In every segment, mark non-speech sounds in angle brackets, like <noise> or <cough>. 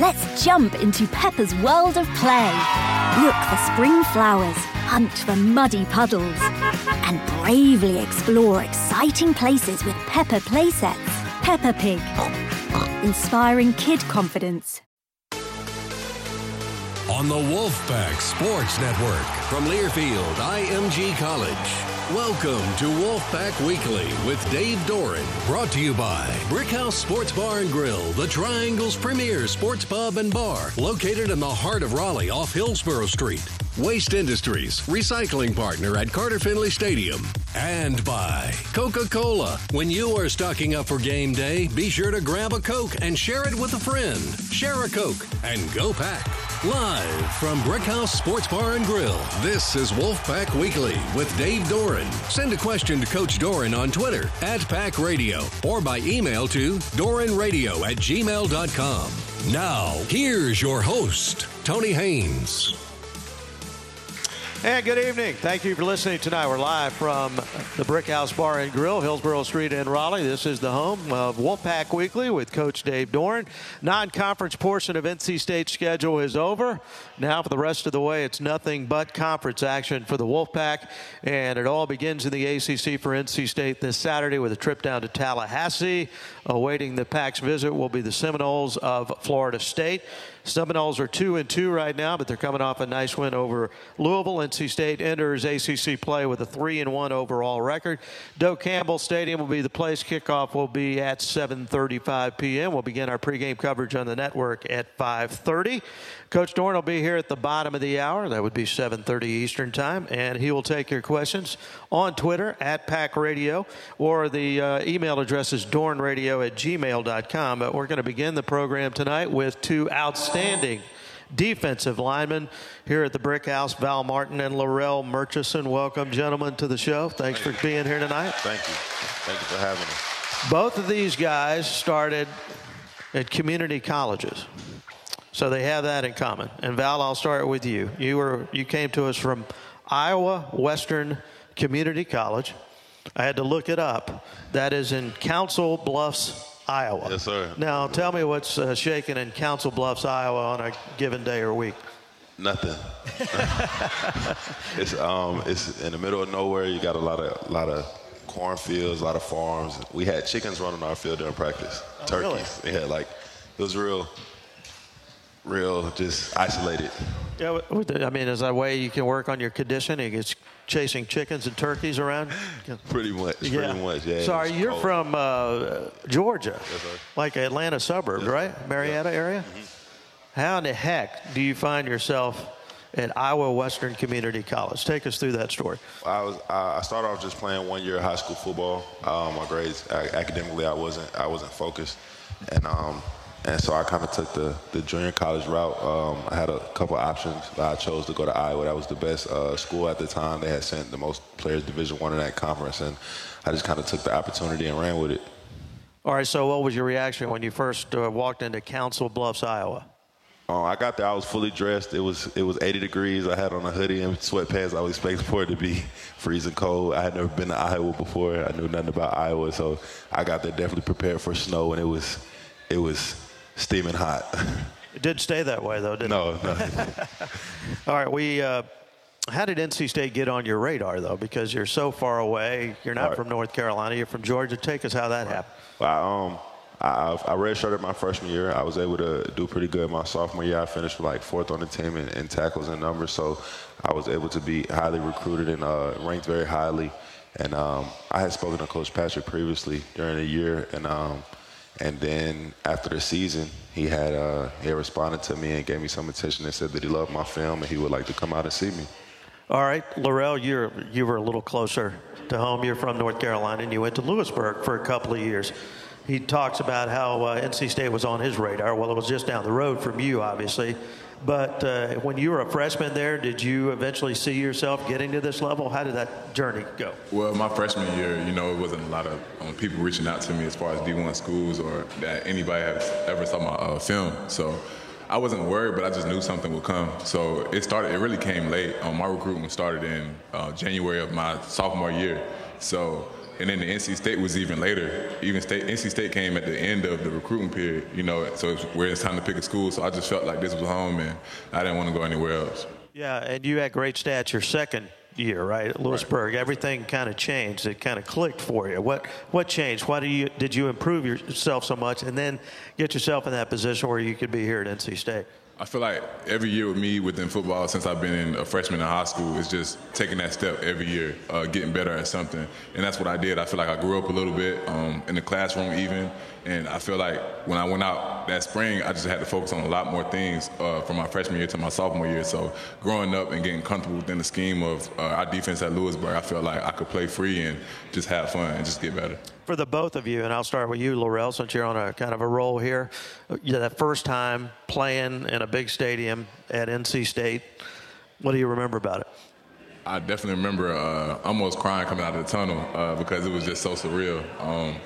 Let's jump into Peppa's world of play. Look for spring flowers, hunt for muddy puddles, and bravely explore exciting places with Peppa playsets. Peppa Pig, inspiring kid confidence. On the Wolfpack Sports Network from Learfield IMG College. Welcome to Wolfpack Weekly with Dave Doeren, brought to you by Brickhouse Sports Bar and Grill, the Triangle's premier sports pub and bar, located in the heart of Raleigh off Hillsborough Street. Waste Industries, recycling partner at Carter Finley Stadium. And by Coca Cola. When you are stocking up for game day, be sure to grab a Coke and share it with a friend. Share a Coke and go pack. Live from Brickhouse Sports Bar and Grill, this is Wolfpack Weekly with Dave Doeren. Send a question to Coach Doeren on Twitter at Pack Radio or by email to doerenradio at gmail.com. Now, here's your host, Tony Haynes. And good evening. Thank you for listening tonight. We're live from the Brick House Bar and Grill, Hillsborough Street in Raleigh. This is the home of Wolfpack Weekly with Coach Dave Doeren. Non-conference portion of NC State schedule is over. Now for the rest of the way, it's nothing but conference action for the Wolfpack. And it all begins in the ACC for NC State this Saturday with a trip down to Tallahassee. Awaiting the Pack's visit will be the Seminoles of Florida State. Seminoles are two and two right now, but they're coming off a nice win over Louisville. NC State enters ACC play with a three and one overall record. Doak Campbell Stadium will be the place. Kickoff will be at 7:35 p.m. We'll begin our pregame coverage on the network at 5:30. Coach Doeren will be here at the bottom of the hour. That would be 7:30 Eastern time, and he will take your questions on Twitter at Pack Radio or the uh, email address is doerenradio at gmail.com. But we're going to begin the program tonight with two outstanding defensive linemen here at the Brick House, Val Martin and Larrell Murchison. Welcome, gentlemen, to the show. Thanks for being here tonight. Thank you. Thank you for having us. Both of these guys started at community colleges. So they have that in common. And Val, I'll start with you. You were you came to us from Iowa Western Community College. I had to look it up. That is in Council Bluffs, Iowa. Yes, sir. Now tell me what's uh, shaking in Council Bluffs, Iowa on a given day or week. Nothing. <laughs> it's um it's in the middle of nowhere. You got a lot of lot of cornfields, a lot of farms. We had chickens running our field during practice. Oh, Turkeys. really? Yeah, like it was real, real, just isolated. Yeah, I mean, is that a way you can work on your conditioning? It's chasing chickens and turkeys around. <laughs> Pretty much. Pretty much. Yeah. Sorry, you're cold. from uh, Georgia, Yes, like Atlanta suburbs, Yes, right? Marietta area. Mm-hmm. How in the heck do you find yourself at Iowa Western Community College. Take us through that story. I was I started off just playing one year of high school football. Um, my grades academically, I wasn't I wasn't focused, and um, and so I kind of took the, the junior college route. Um, I had a couple options, but I chose to go to Iowa. That was the best uh, school at the time. They had sent the most players Division One in that conference, and I just kind of took the opportunity and ran with it. All right. So, what was your reaction when you first uh, walked into Council Bluffs, Iowa? Uh, I got there. I was fully dressed. It was it was 80 degrees. I had on a hoodie and sweatpants. I was expecting for it to be <laughs> freezing cold. I had never been to Iowa before. I knew nothing about Iowa, so I got there definitely prepared for snow, and it was it was steaming hot. It did stay that way, though, didn't no, it? No, <laughs> All right, we. Uh, how did NC State get on your radar, though? Because you're so far away. You're not right. from North Carolina. You're from Georgia. Take us how that right. happened. Well, um, I, I redshirted my freshman year. I was able to do pretty good my sophomore year. I finished like fourth on the team in, in tackles and numbers, so I was able to be highly recruited and uh, ranked very highly. And um, I had spoken to Coach Patrick previously during the year, and um, and then after the season, he had uh, he responded to me and gave me some attention and said that he loved my film and he would like to come out and see me. All right, Larrell, you're you were a little closer to home. You're from North Carolina and you went to Louisburg for a couple of years. He talks about how uh, NC State was on his radar. Well, it was just down the road from you, obviously. But uh, when you were a freshman there, did you eventually see yourself getting to this level? How did that journey go? Well, my freshman year, you know, it wasn't a lot of um, people reaching out to me as far as D1 schools or that anybody has ever saw my uh, film. So I wasn't worried, but I just knew something would come. So it started. It really came late. Um, my recruitment started in uh, January of my sophomore year. So and then the NC State was even later. Even state, NC State came at the end of the recruiting period, you know, so it's where it's time to pick a school. So I just felt like this was home, and I didn't want to go anywhere else. Yeah, and you had great stats your second year, right? At Louisburg, right. everything kind of changed. It kind of clicked for you. What what changed? Why do you did you improve yourself so much, and then get yourself in that position where you could be here at NC State? I feel like every year with me within football, since I've been in a freshman in high school, is just taking that step every year, uh, getting better at something, and that's what I did. I feel like I grew up a little bit um, in the classroom, even, and I feel like when I went out that spring, I just had to focus on a lot more things uh, from my freshman year to my sophomore year. So growing up and getting comfortable within the scheme of uh, our defense at Louisburg, I felt like I could play free and just have fun and just get better for the both of you, and I'll start with you, Larrell, since you're on a kind of a roll here. You that first time playing in a big stadium at NC State, what do you remember about it? I definitely remember uh, almost crying coming out of the tunnel uh, because it was just so surreal. Um,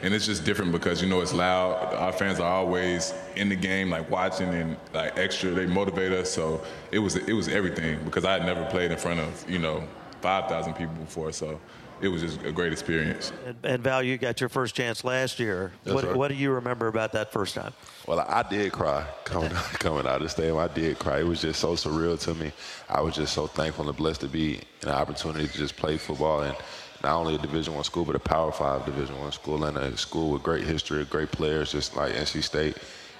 and it's just different because you know it's loud. Our fans are always in the game, like watching and like extra. They motivate us. So it was it was everything because I had never played in front of you know 5,000 people before. So it was just a great experience. And, and Val, you got your first chance last year. What, right. what, do you remember about that first time? Well, I did cry coming <laughs> coming out of the stadium. I did cry. It was just so surreal to me. I was just so thankful and blessed to be in an opportunity to just play football and not only a Division One school, but a Power Five Division One school and a school with great history, great players, just like NC State.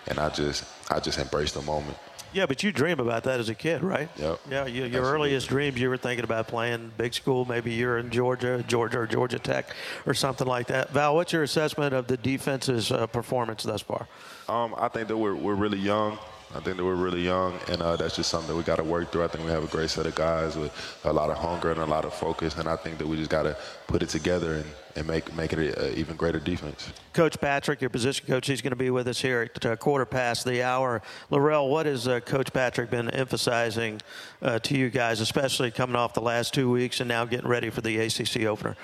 And I just I just embraced the moment. Yeah, but you dream about that as a kid, right? Yep. Yeah, you, your earliest dreams, you were thinking about playing big school. Maybe you're in Georgia, Georgia or Georgia Tech, or something like that. Val, what's your assessment of the defense's uh, performance thus far? Um, I think that we're we're really young. I think that we're really young, and uh, that's just something that we got to work through. I think we have a great set of guys with a lot of hunger and a lot of focus, and I think that we just got to put it together and, and make make it an even greater defense. Coach Patrick, your position coach, he's going to be with us here at uh, quarter past the hour. Larrell, what has uh, Coach Patrick been emphasizing uh, to you guys, especially coming off the last two weeks and now getting ready for the ACC opener?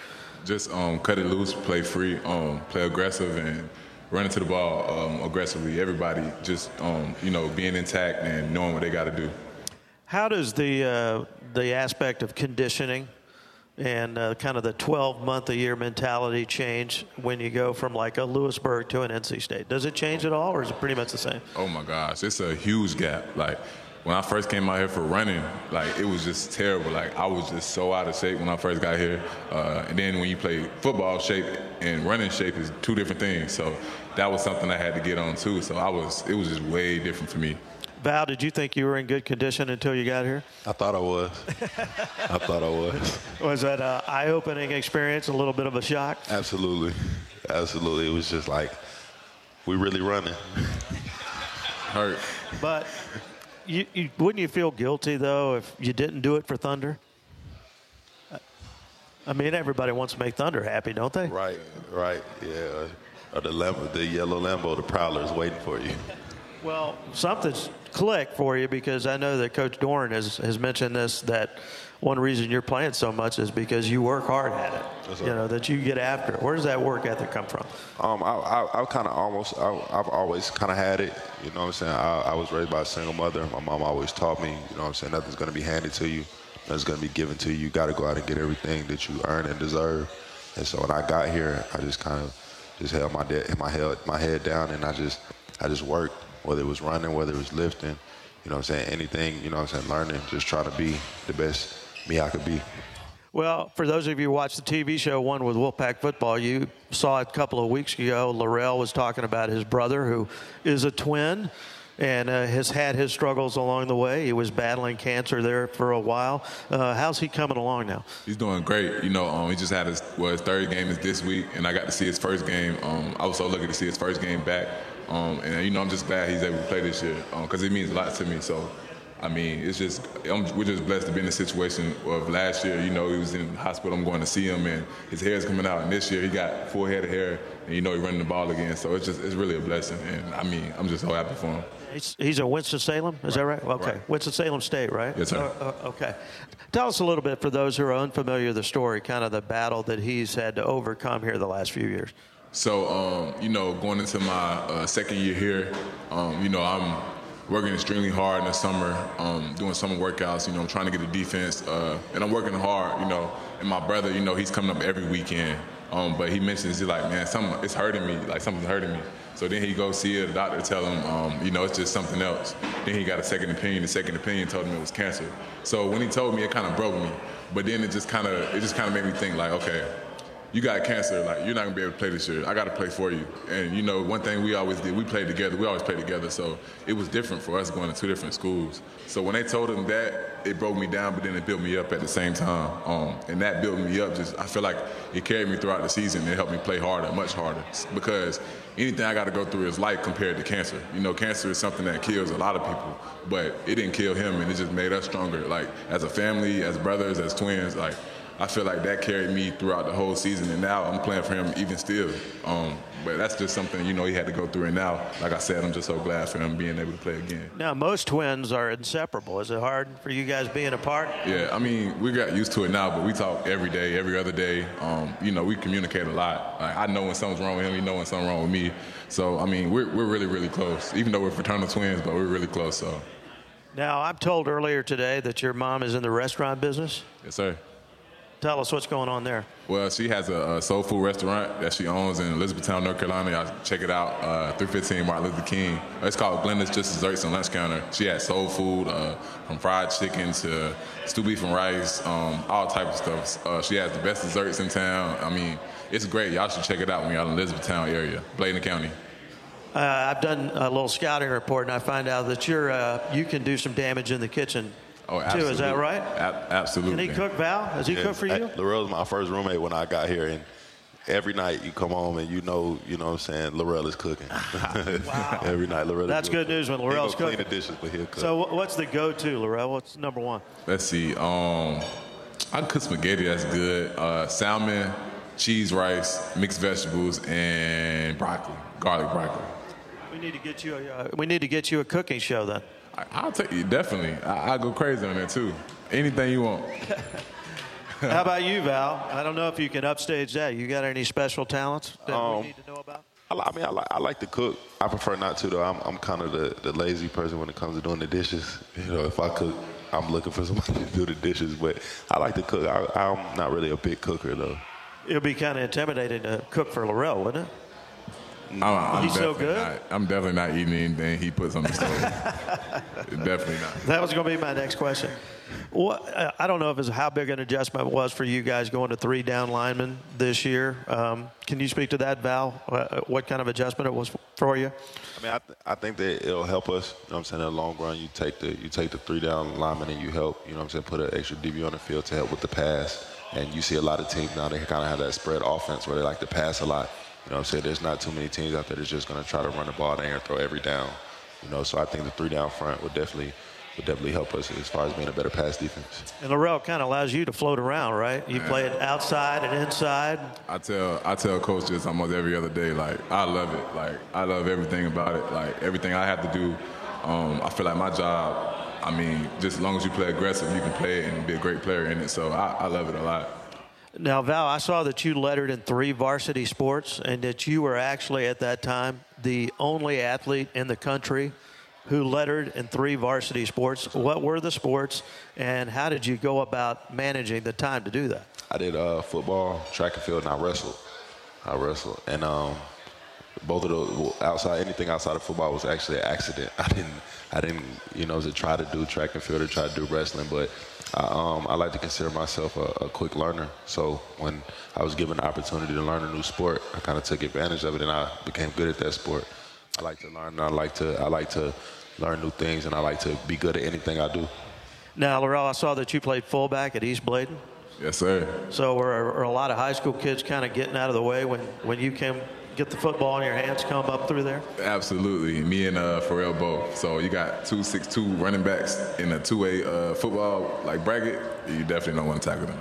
Just um, cut it loose, play free, um, play aggressive, and – running to the ball um, aggressively. Everybody just um, you know being intact and knowing what they got to do. How does the uh, the aspect of conditioning and uh, kind of the 12 month a year mentality change when you go from like a Louisburg to an NC State? Does it change at all, or is it pretty much the same? Oh my gosh, it's a huge gap. Like when I first came out here for running, like it was just terrible. Like I was just so out of shape when I first got here. Uh, and then when you play football, shape and running shape is two different things. So that was something I had to get on too. So I was, it was just way different for me. Val, did you think you were in good condition until you got here? I thought I was. I thought I was. <laughs> Was that an eye-opening experience? A little bit of a shock? Absolutely, absolutely. It was just like we really running. Hurt. But you, you, wouldn't you feel guilty though if you didn't do it for Thunder? I mean, everybody wants to make Thunder happy, don't they? Right, right, yeah. Or the Lambo, the yellow Lambo, the Prowler is waiting for you. Well, something's clicked for you because I know that Coach Doeren has, has mentioned this that one reason you're playing so much is because you work hard at it. Yes, you sir. know that you get after it. Where does that work ethic come from? Um, I, I, I kind of almost, I, I've always kind of had it. You know what I'm saying? I, I was raised by a single mother. My mom always taught me, you know what I'm saying? Nothing's going to be handed to you. Nothing's going to be given to you. You got to go out and get everything that you earn and deserve. And so when I got here, I just kind of just held my, de- my, head, my head down and I just, I just worked, whether it was running, whether it was lifting, you know what I'm saying? Anything, you know what I'm saying? Learning, just try to be the best me I could be. Well, for those of you who watched the TV show One with Wolfpack Football, you saw a couple of weeks ago, Larrell was talking about his brother who is a twin and uh, has had his struggles along the way. He was battling cancer there for a while. Uh, how's he coming along now? He's doing great. You know, um, he just had his well, his third game is this week, and I got to see his first game. Um, I was so lucky to see his first game back, um, and you know, I'm just glad he's able to play this year because it means a lot to me. So. I mean, it's just I'm, we're just blessed to be in the situation of last year. You know, he was in the hospital. I'm going to see him, and his hair is coming out. And this year, he got full head of hair, and you know, he's running the ball again. So it's just it's really a blessing. And I mean, I'm just so happy for him. He's, he's at Winston-Salem, is that right? Okay. Right. Winston-Salem State, right? Yes, sir. Uh, uh, okay. Tell us a little bit, for those who are unfamiliar with the story, kind of the battle that he's had to overcome here the last few years. So, um, you know, going into my uh, second year here, um, you know, I'm working extremely hard in the summer, um, doing summer workouts. You know, I'm trying to get the defense, uh, and I'm working hard. You know, and my brother, you know, he's coming up every weekend. Um, but he mentions he's like, man, something it's hurting me. Like something's hurting me. So then he goes see. The doctor tell him, um, you know, it's just something else. Then he got a second opinion. The second opinion told him it was cancer. So when he told me, it kind of broke me. But then it just kind of it just kind of made me think like, okay, you got cancer, like you're not gonna be able to play this year. I gotta play for you. And you know, one thing we always did, we played together. We always played together. So it was different for us going to two different schools. So when they told him that, it broke me down, but then it built me up at the same time. Um, and that built me up. Just I feel like it carried me throughout the season. It helped me play harder, much harder, because anything I got to go through is light compared to cancer. You know, cancer is something that kills a lot of people, but it didn't kill him, and it just made us stronger. Like as a family, as brothers, as twins, like. I feel like that carried me throughout the whole season, and now I'm playing for him even still. Um, but that's just something you know he had to go through, and now, like I said, I'm just so glad for him being able to play again. Now, most twins are inseparable. Is it hard for you guys being apart? Yeah, I mean, we got used to it now, but we talk every day, every other day. Um, you know, we communicate a lot. Like, I know when something's wrong with him, he know when something's wrong with me. So, I mean, we're, we're really, really close. Even though we're fraternal twins, but we're really close. So, Now, I'm told earlier today that your mom is in the restaurant business. yes, sir. Tell us what's going on there. Well, she has a, a soul food restaurant that she owns in Elizabethtown, North Carolina. Y'all check it out, uh, 315 Martin Luther King. It's called Glenda's Just Desserts and Lunch Counter. She has soul food, uh, from fried chicken to stew beef and rice, um, all type of stuff. Uh, she has the best desserts in town. I mean, it's great. Y'all should check it out when y'all in Elizabethtown area, Bladen County. Uh, I've done a little scouting report, and I find out that you're uh, you can do some damage in the kitchen Oh, too. Is that right? A- absolutely. Can he cook, Val? Has he cooked for you? Larrell was my first roommate when I got here, and every night you come home and you know, you know what I'm saying, Larrell is cooking. <laughs> <laughs> every night Larrell That's is good news when He ain't Larrell's cooking. clean the dishes, but he'll cook. So, what's the go-to, Larrell? What's number one? Let's see. Um, I cook spaghetti. That's good. Uh, salmon, cheese, rice, mixed vegetables, and broccoli, garlic broccoli. We need to get you a uh, we need to get you a cooking show then. I, I'll take you definitely. I, I'll go crazy on that too. Anything you want. <laughs> How about you, Val? I don't know if you can upstage that. You got any special talents that Um, we need to know about? I, I mean, I like, I like to cook. I prefer not to, though. I'm, I'm kind of the, the lazy person when it comes to doing the dishes. You know, if I cook, I'm looking for <laughs> somebody to do the dishes. But I like to cook. I, I'm not really a big cooker, though. It'd be kind of intimidating to cook for Larrell, wouldn't it? I'm, I'm He's so definitely good? Not, I'm definitely not eating anything he puts on the stove. <laughs> definitely not. That was going to be my next question. What, uh, I don't know if it's how big an adjustment it was for you guys going to three down linemen this year. Um, can you speak to that, Val? Uh, what kind of adjustment it was for you? I mean, I, th- I think that it'll help us. You know what I'm saying? In the long run, you take the you take the three down lineman and you help. You know what I'm saying? Put an extra DB on the field to help with the pass. And you see a lot of teams now they kind of have that spread offense where they like to pass a lot. You know what I'm saying? There's not too many teams out there that's just going to try to run the ball. down and throw every down. You know, so I think the three down front would definitely would definitely help us as far as being a better pass defense. And Larrell kind of allows you to float around, right? You play it outside and inside. I tell I tell coach this almost every other day. Like I love it. Like I love everything about it. Like everything I have to do. Um, I feel like my job. I mean, just as long as you play aggressive, you can play it and be a great player in it. So I, I love it a lot. Now, Val, I saw that you lettered in three varsity sports and that you were actually at that time the only athlete in the country who lettered in three varsity sports. What were the sports, and how did you go about managing the time to do that? I did uh, football, track and field, and I wrestled. I wrestled, and um, both of those outside anything outside of football was actually an accident. <laughs> I didn't, I didn't, you know, to try to do track and field or try to do wrestling, but I, um, I like to consider myself a, a, quick learner. So when I was given the opportunity to learn a new sport, I kind of took advantage of it, and I became good at that sport. I like to learn. I like to. I like to learn new things, and I like to be good at anything I do. Now, Larrell, I saw that you played fullback at East Bladen. Yes, sir. So were, were a lot of high school kids kind of getting out of the way when, when you came get the football in your hands come up through there? Absolutely. Me and uh, Pharrell both. So you got two six two running backs in a two way uh, football like bracket. You definitely don't want to tackle them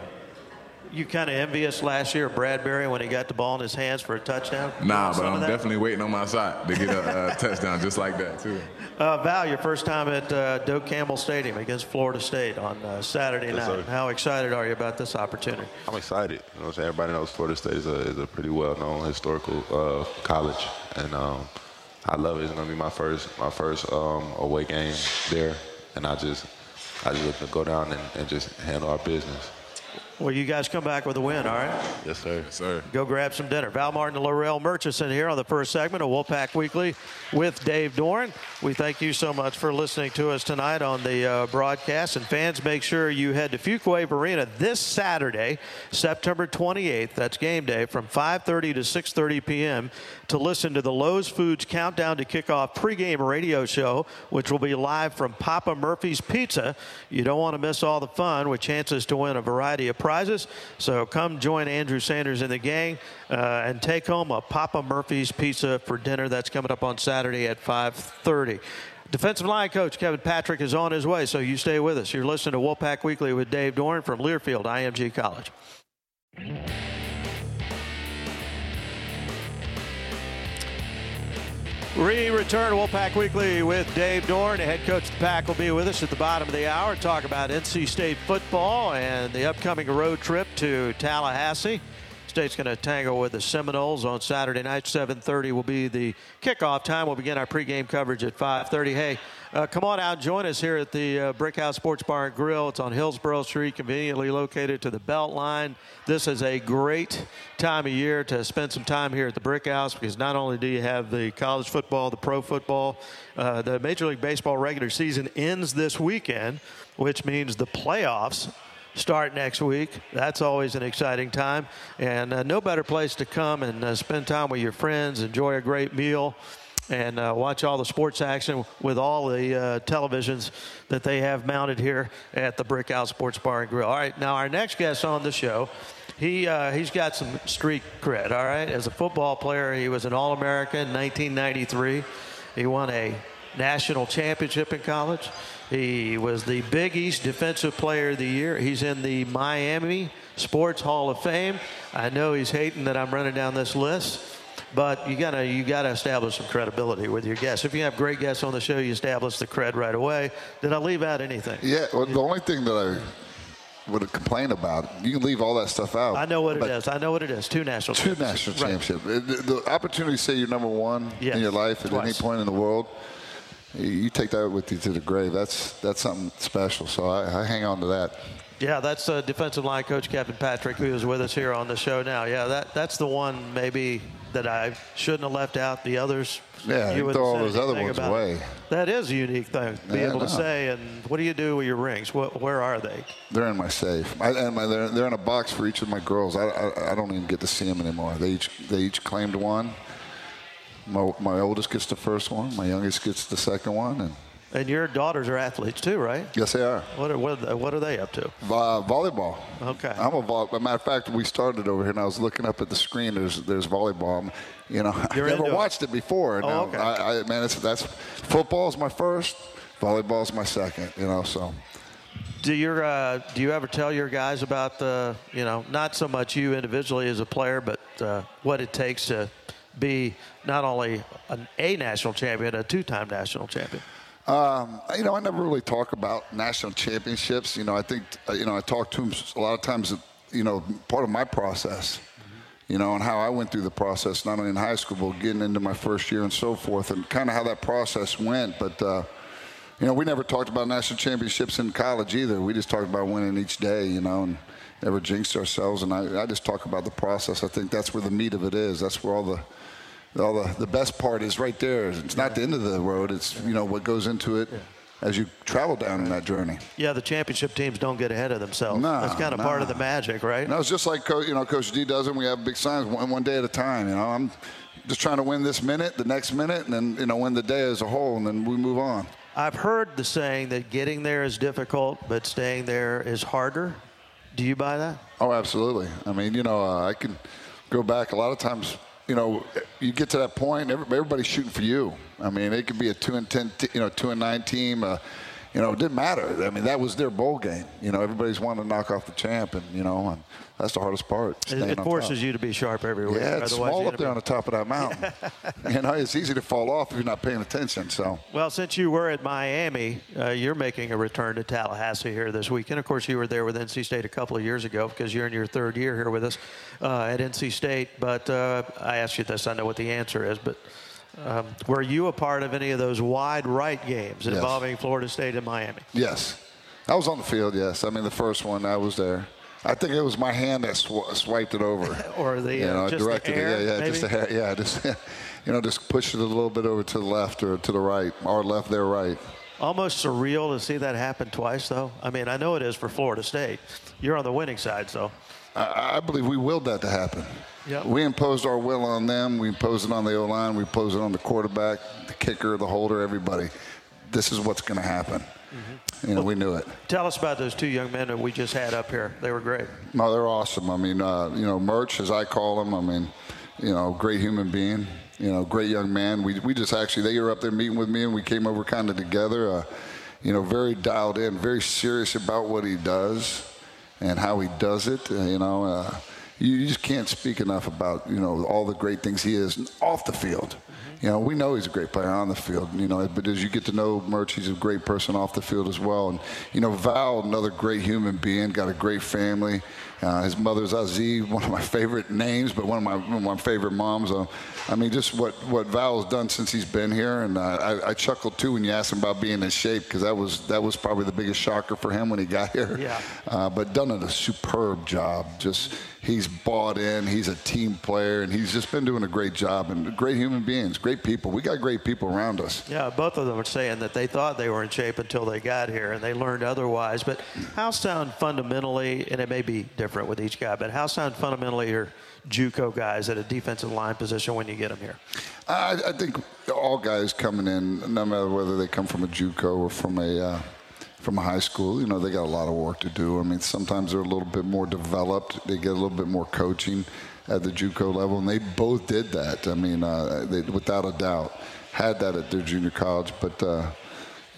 you kind of envious last year of Bradbury when he got the ball in his hands for a touchdown? Nah, but I'm definitely waiting on my side to get a, a <laughs> touchdown just like that, too. Uh, Val, your first time at uh, Doak Campbell Stadium against Florida State on uh, Saturday yes, night. Sir. How excited are you about this opportunity? I'm excited. You know what I'm Everybody knows Florida State is a, is a pretty well-known historical uh, college, and um, I love it. It's going to be my first my first um, away game there, and I just I just look to go down and, and just handle our business. Well, you guys come back with a win, all right? Yes, sir. Yes, sir. Go grab some dinner. Val Martin and Larrell Murchison here on the first segment of Wolfpack Weekly with Dave Doeren. We thank you so much for listening to us tonight on the uh, broadcast. And fans, make sure you head to Fuquay-Varina this Saturday, September 28th. That's game day from 5:30 to 6:30 p.m. to listen to the Lowe's Foods Countdown to Kickoff pregame radio show, which will be live from Papa Murphy's Pizza. You don't want to miss all the fun with chances to win a variety of prizes. So come join Andrew Sanders and the gang uh, and take home a Papa Murphy's pizza for dinner. That's coming up on Saturday at 5:30. Defensive line coach Kevin Patrick is on his way, so you stay with us. You're listening to Wolfpack Weekly with Dave Doeren from Learfield IMG College. We return to Wolfpack Weekly with Dave Doeren. The head coach of the Pack will be with us at the bottom of the hour. Talk about NC State football and the upcoming road trip to Tallahassee. State's going to tangle with the Seminoles on Saturday night. 7:30 will be the kickoff time. We'll begin our pregame coverage at 5:30. Hey, uh, come on out and join us here at the uh, Brickhouse Sports Bar and Grill. It's on Hillsborough Street, conveniently located to the Beltline. This is a great time of year to spend some time here at the Brickhouse because not only do you have the college football, the pro football, uh, the Major League Baseball regular season ends this weekend, which means the playoffs start next week. That's always an exciting time. And uh, no better place to come and uh, spend time with your friends, enjoy a great meal, and uh, watch all the sports action with all the uh, televisions that they have mounted here at the Brickhouse Sports Bar and Grill. All right, now our next guest on the show. He, uh, he's got some street cred, all right? As a football player, he was an All American in 1993. He won a national championship in college. He was the Big East Defensive Player of the Year. He's in the Miami Sports Hall of Fame. I know he's hating that I'm running down this list, but you gotta you gotta establish some credibility with your guests. If you have great guests on the show, you establish the cred right away. Did I leave out anything? Yeah. Well, the only thing that I would complain about. You can leave all that stuff out. I know what it is. I know what it is. Two national two national championships. Right. The, the, opportunity to say you're number one yes. in your life at Twice. any point in the world you take that with you to the grave. That's that's something special. So I, I hang on to that. Yeah, that's uh, defensive line coach Kevin Patrick, who is with us here on the show now. Yeah, that that's the one maybe that I shouldn't have left out. The others, yeah, you throw all those other ones away. That is a unique thing to be yeah, able to say. And what do you do with your rings? What, where are they? They're in my safe. I, and my, they're, they're in a box for each of my girls. I, I, I don't even get to see them anymore. They each they each claimed one. My, my oldest gets the first one. My youngest gets the second one, and and your daughters are athletes too, right? Yes, they are. What are, what are, what are they up to? Uh, volleyball. Okay. I'm a vol. A matter of fact, we started over here, and I was looking up at the screen. There's there's volleyball. You know, <laughs> I've never watched it, it before. Oh, okay. I, I, man, it's, that's football is my first. Volleyball's my second, you know. So Do your uh, do you ever tell your guys about the you know not so much you individually as a player, but uh, what it takes to be not only an, a national champion, a two-time national champion? Um, you know, I never really talk about national championships. You know, I think, uh, you know, I talk to them a lot of times, you know, part of my process, you know, and how I went through the process, not only in high school, but getting into my first year and so forth, and kind of how that process went. But, uh, you know, we never talked about national championships in college either. We just talked about winning each day, you know, and never jinxed ourselves. And I, I just talk about the process. I think that's where the meat of it is. That's where all the all the, the best part is right there. It's not the end of the road. It's you know what goes into it as you travel down in that journey. Yeah, the championship teams don't get ahead of themselves. No, That's kind of no. part of the magic, right? No, it's just like you know Coach D does, and we have big signs one, one day at a time. You know, I'm just trying to win this minute, the next minute, and then you know win the day as a whole, and then we move on. I've heard the saying that getting there is difficult, but staying there is harder. Do you buy that? Oh, absolutely. I mean, you know, uh, I can go back a lot of times. You know, you get to that point, every- everybody's shooting for you. I mean, it could be a two and ten, you know, two and nine team. Uh, you know, it didn't matter. I mean, that was their bowl game. You know, everybody's wanting to knock off the champ, and you know, and that's the hardest part. It, it forces you to be sharp everywhere. Yeah, it's otherwise small up there gonna on the top of that mountain. <laughs> you know, it's easy to fall off if you're not paying attention. So. Well, since you were at Miami, uh, you're making a return to Tallahassee here this weekend. Of course, you were there with NC State a couple of years ago because you're in your third year here with us uh, at NC State. But uh, I asked you this, I know what the answer is, but um, were you a part of any of those wide right games Yes. involving Florida State and Miami? Yes. I was on the field, yes. I mean, the first one, I was there. I think it was my hand that sw- swiped it over. <laughs> Or the, you uh, know, I just the directed air, it. Yeah, yeah, just the hair. Yeah, just, <laughs> you know, just pushed it a little bit over to the left or to the right, or left, there, right. Almost surreal to see that happen twice, though. I mean, I know it is for Florida State. You're on the winning side, so. I, I believe we willed that to happen. Yep. We imposed our will on them. We imposed it on the O line. We imposed it on the quarterback, the kicker, the holder, everybody. This is what's going to happen. Mm-hmm. You know, we knew it. Tell us about those two young men that we just had up here. They were great. No, they're awesome. I mean, uh, you know, Merch, as I call him, I mean, you know, great human being, you know, great young man. We, we just actually, they were up there meeting with me and we came over kind of together, uh, you know, very dialed in, very serious about what he does and how he does it. Uh, you know, uh, you, you just can't speak enough about, you know, all the great things he is off the field. You know, we know he's a great player on the field, you know, but as you get to know Merch, he's a great person off the field as well. And, you know, Val, another great human being, got a great family. Uh, his mother's Aziz, <laughs> one of my favorite names, but one of my, one of my favorite moms. Uh, I mean, just what, what Val has done since he's been here. And uh, I, I chuckled, too, when you asked him about being in shape, because that was, that was probably the biggest shocker for him when he got here. Yeah. Uh, but done a superb job. Just he's bought in. He's a team player, and he's just been doing a great job. And great human beings, great people. We got great people around us. Yeah, both of them are saying that they thought they were in shape until they got here and they learned otherwise. But how sound fundamentally, and it may be different with each guy, but how sound fundamentally are JUCO guys at a defensive line position when you get them here? I, I think all guys coming in, no matter whether they come from a JUCO or from a uh, from a high school, you know, they got a lot of work to do. I mean, sometimes they're a little bit more developed. They get a little bit more coaching at the JUCO level, and they both did that. I mean, uh, they, without a doubt, had that at their junior college, but. Uh,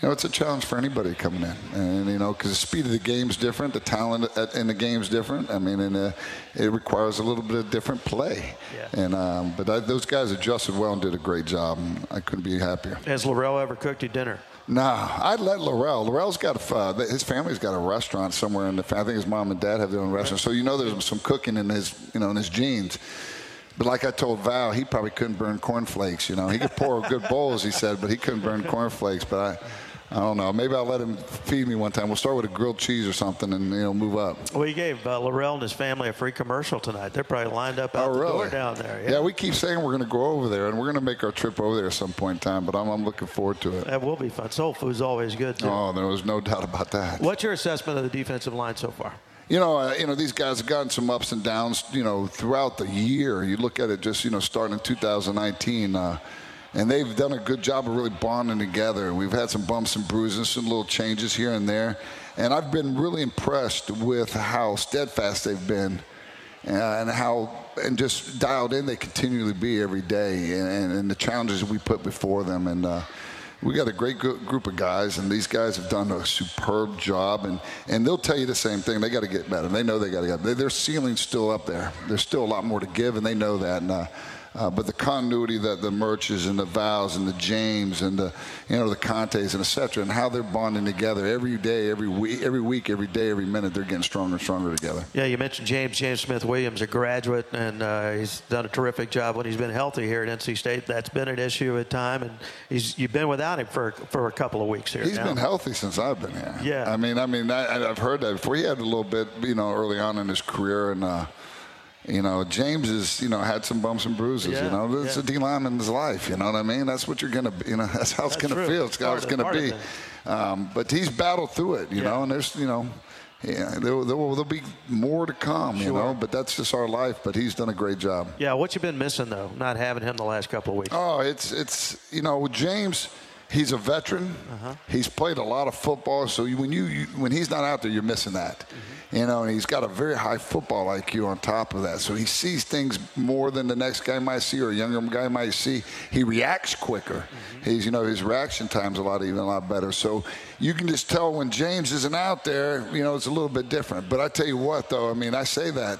know, it's a challenge for anybody coming in, and you know, because the speed of the game's different, the talent in the game's different. I mean, and uh, it requires a little bit of different play. Yeah. And um, but I, those guys adjusted well and did a great job. And I couldn't be happier. Has Larrell ever cooked you dinner? Nah, I'd let Larrell. Larrell's got a, uh, his family's got a restaurant somewhere in the. I think his mom and dad have their own restaurant. So you know, there's some cooking in his, you know, in his genes. But like I told Val, he probably couldn't burn cornflakes. You know, he could pour good bowls, he said, but he couldn't burn cornflakes. But I, I don't know. Maybe I'll let him feed me one time. We'll start with a grilled cheese or something, and you know, move up. Well, you gave uh, Larrell and his family a free commercial tonight. They're probably lined up out Oh, the really? door down there. Yeah. we keep saying we're going to go over there, and we're going to make our trip over there at some point in time. But I'm, I'm looking forward to it. That will be fun. Soul food's always good, too. Oh, there was no doubt about that. What's your assessment of the defensive line so far? You know, uh, you know, these guys have gotten some ups and downs. You know, throughout the year. You look at it, just you know, starting in 2019, uh, and they've done a good job of really bonding together. We've had some bumps and bruises, some little changes here and there, and I've been really impressed with how steadfast they've been, uh, and how and just dialed in they continually be every day, and, and, the challenges we put before them, and. Uh, we got a great group of guys, and these guys have done a superb job. And, and they'll tell you the same thing. They got to get better. They know they got to get. Their ceiling's still up there. There's still a lot more to give, and they know that. And, uh, uh, but the continuity that the Murches and the Vows and the James and the you know the Contes and etc. and how they're bonding together every day, every week, every week, every day, every minute, they're getting stronger and stronger together. Yeah, you mentioned James James Smith Williams, a graduate, and uh, he's done a terrific job when he's been healthy here at NC State. That's been an issue at time, and he's you've been without him for for a couple of weeks here. He's now. been healthy since I've been here. Yeah, I mean, I mean, I, I've heard that before. He had a little bit, you know, early on in his career, and. Uh, you know, James has, you know, had some bumps and bruises. Yeah, you know, it's yeah. a D lineman's life. You know what I mean? That's what you're gonna, you know, <laughs> that's how it's that's gonna true. feel. It's how it's gonna be. Um, but he's battled through it. You yeah. know, and there's, you know, yeah, there, there, will, there'll be more to come, sure. you know, but that's just our life. But he's done a great job. Yeah, what you been missing though, not having him the last couple of weeks? Oh, it's it's you know, with James, he's a veteran. Uh-huh. He's played a lot of football, so when you, you, when he's not out there, you're missing that. Mm-hmm you know, and he's got a very high football IQ on top of that. So he sees things more than the next guy might see or a younger guy might see. He reacts quicker. Mm-hmm. He's, you know, his reaction time's a lot even a lot better. So you can just tell when James isn't out there, you know, it's a little bit different. But I tell you what, though, I mean, I say that.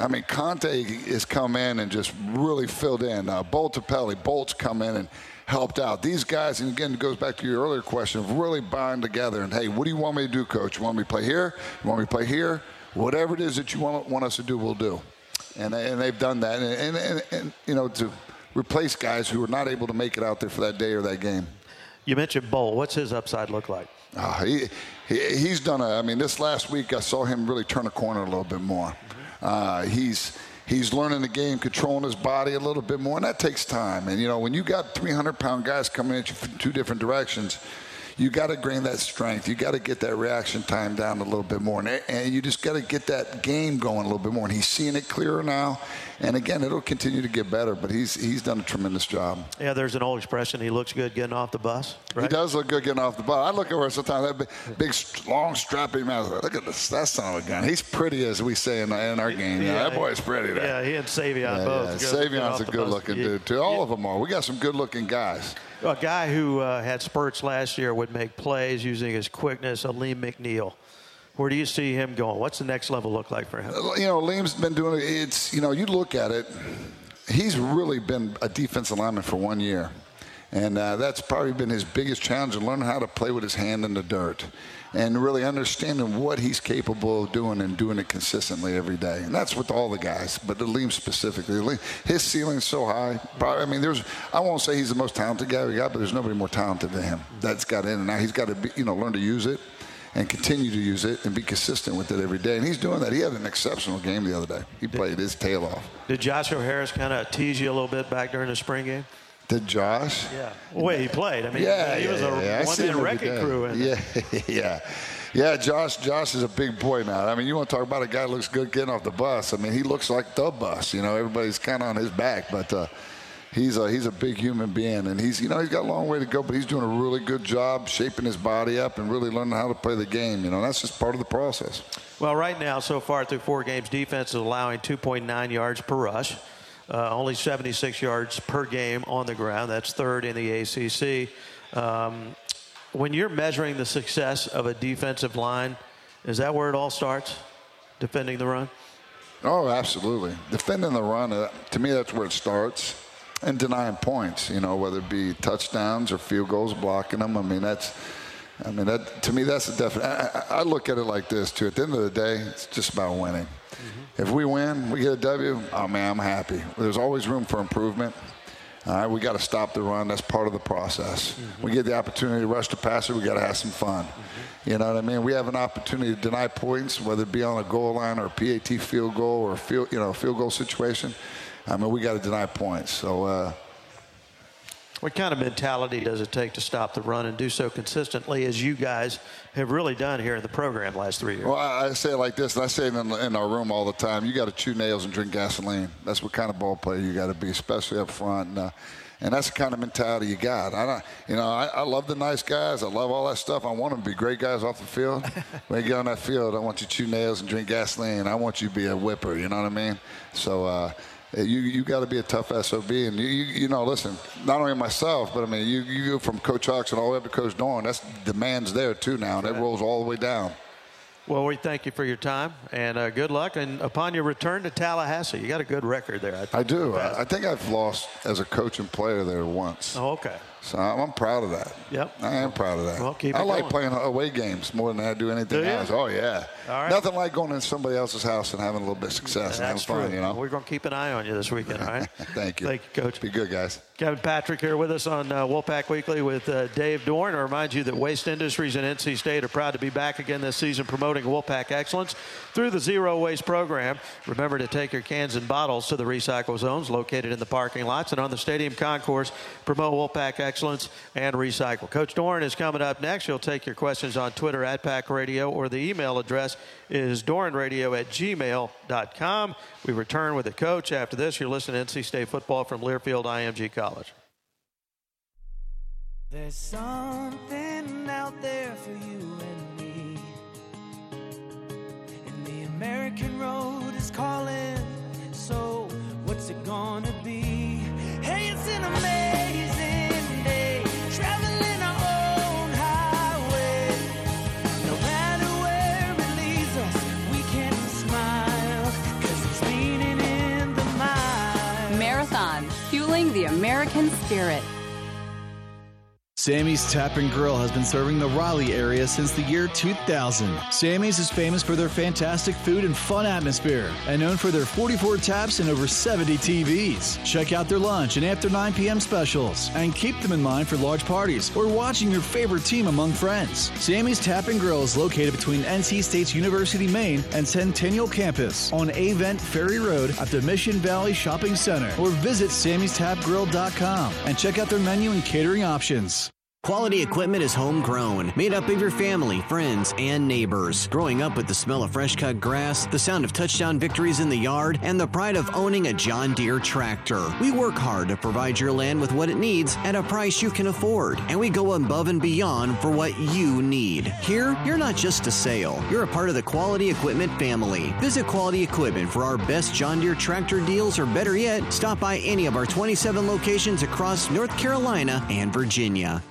I mean, Conte has come in and just really filled in. Uh, Boletepeli, Bolt's come in and helped out. These guys, and again, it goes back to your earlier question, of really bind together. And hey, what do you want me to do, coach? You want me to play here? You want me to play here? Whatever it is that you want, want us to do, we'll do. And, and they've done that. And, and, and, and, you know, to replace guys who are not able to make it out there for that day or that game. You mentioned Bowl. What's his upside look like? Uh, he, he, he's done a, I mean, this last week I saw him really turn a corner a little bit more. Uh, he's he's learning the game, controlling his body a little bit more, and that takes time. And you know, when you got 300 pound guys coming at you from two different directions, you got to gain that strength. You got to get that reaction time down a little bit more, and, and you just got to get that game going a little bit more. And he's seeing it clearer now. And again, it'll continue to get better, but he's he's done a tremendous job. Yeah, there's an old expression. He looks good getting off the bus. Right? He does look good getting off the bus. I look at her sometimes. That big, big long, strappy man. Look at this. That son of a gun. He's pretty, as we say in, in our game. Yeah, yeah that boy's pretty. There. Yeah, he and Savion yeah, both. Yeah. Savion's a good-looking dude too. All of them are. We got some good-looking guys. A guy who uh, had spurts last year would make plays using his quickness. Alim McNeill. Where do you see him going? What's the next level look like for him? You know, Liam's been doing it. It's you know, you look at it. He's really been a defensive lineman for one year, and uh, that's probably been his biggest challenge: to learn how to play with his hand in the dirt, and really understanding what he's capable of doing and doing it consistently every day. And that's with all the guys, but the Liam specifically, his ceiling's so high. Probably, I mean, there's I won't say he's the most talented guy we got, but there's nobody more talented than him. That's got in, and now he's got to be, you know learn to use it and continue to use it and be consistent with it every day. And he's doing that. He had an exceptional game the other day. He played his tail off. Did Joshua Harris kind of tease you a little bit back during the spring game? Did Josh? Yeah. The way he played. I mean, yeah, he was a yeah. one-man wrecking crew. yeah, <laughs> yeah. Yeah, Josh. Josh is a big boy now. I mean, you want to talk about a guy who looks good getting off the bus. I mean, he looks like the bus. You know, everybody's kind of on his back, but uh, he's a he's a big human being, and he's you know he's got a long way to go, but he's doing a really good job shaping his body up and really learning how to play the game. You know, that's just part of the process. Well, right now, so far through four games, defense is allowing 2.9 yards per rush, uh, only 76 yards per game on the ground. That's third in the ACC. Um, when you're measuring the success of a defensive line, is that where it all starts? Defending the run? Oh, absolutely. Defending the run, uh, to me, that's where it starts and denying points. You know, whether it be touchdowns or field goals, blocking them. I mean, that's. I mean, that to me, that's a definite. I, I, look at it like this too. At the end of the day, it's just about winning. Mm-hmm. If we win, we get a W. Oh man, I'm happy. There's always room for improvement. All right, we got to stop the run. That's part of the process. Mm-hmm. We get the opportunity to rush the passer. We got to have some fun. Mm-hmm. You know what I mean? We have an opportunity to deny points, whether it be on a goal line or a PAT field goal or a field, you know, field goal situation. I mean, we got to deny points. So. Uh, what kind of mentality does it take to stop the run and do so consistently as you guys have really done here in the program last three years? Well, I say it like this, and I say it in, in our room all the time. You got to chew nails and drink gasoline. That's what kind of ball player you got to be, especially up front. And, uh, and that's the kind of mentality you got. I don't, you know, I, I, love the nice guys. I love all that stuff. I want them to be great guys off the field. <laughs> when you get on that field, I want you to chew nails and drink gasoline. I want you to be a whipper. You know what I mean? So. Uh, you you got to be a tough sob, and you, you you know, listen, not only myself, but I mean, you you go from Coach Hux and all the way up to Coach Doeren. That's demands there too now, and it rolls all the way down. Well, we thank you for your time and uh, good luck. And upon your return to Tallahassee, you got a good record there. I, I do. I, I, think I've lost as a coach and player there once. Oh, okay. So I'm, I'm proud of that. Yep. I am proud of that. Well, keep I it like going. playing away games more than I do anything Do else. Oh yeah. Right. Nothing like going to somebody else's house and having a little bit of success That's fun. true. You know. We're going to keep an eye on you this weekend, all right? <laughs> Thank you. Thank you, Coach. Be good, guys. Kevin Patrick here with us on uh, Wolfpack Weekly with uh, Dave Doeren. I remind you that Waste Industries and NC State are proud to be back again this season promoting Wolfpack excellence through the Zero Waste program. Remember to take your cans and bottles to the recycle zones located in the parking lots and on the stadium concourse. Promote Wolfpack excellence and recycle. Coach Doeren is coming up next. He'll take your questions on Twitter at Pack Radio or the email address is doerenradio at gmail.com. We return with the coach after this. You're listening to NC State football from Learfield IMG College. There's something out there for you and me. And the American road is calling. Spirit. Sammy's Tap and Grill has been serving the Raleigh area since the year 2000. Sammy's is famous for their fantastic food and fun atmosphere, and known for their 44 taps and over 70 TVs. Check out their lunch and after 9 p.m. specials, and keep them in mind for large parties or watching your favorite team among friends. Sammy's Tap and Grill is located between NC State's University, Maine and Centennial Campus on Avent Ferry Road at the Mission Valley Shopping Center, or visit sammystapgrill.com and check out their menu and catering options. Quality equipment is homegrown, made up of your family, friends, and neighbors. Growing up with the smell of fresh cut grass, the sound of touchdown victories in the yard, and the pride of owning a John Deere tractor. We work hard to provide your land with what it needs at a price you can afford, and we go above and beyond for what you need. Here, you're not just a sale, you're a part of the Quality Equipment family. Visit Quality Equipment for our best John Deere tractor deals, or better yet, stop by any of our 27 locations across North Carolina and Virginia.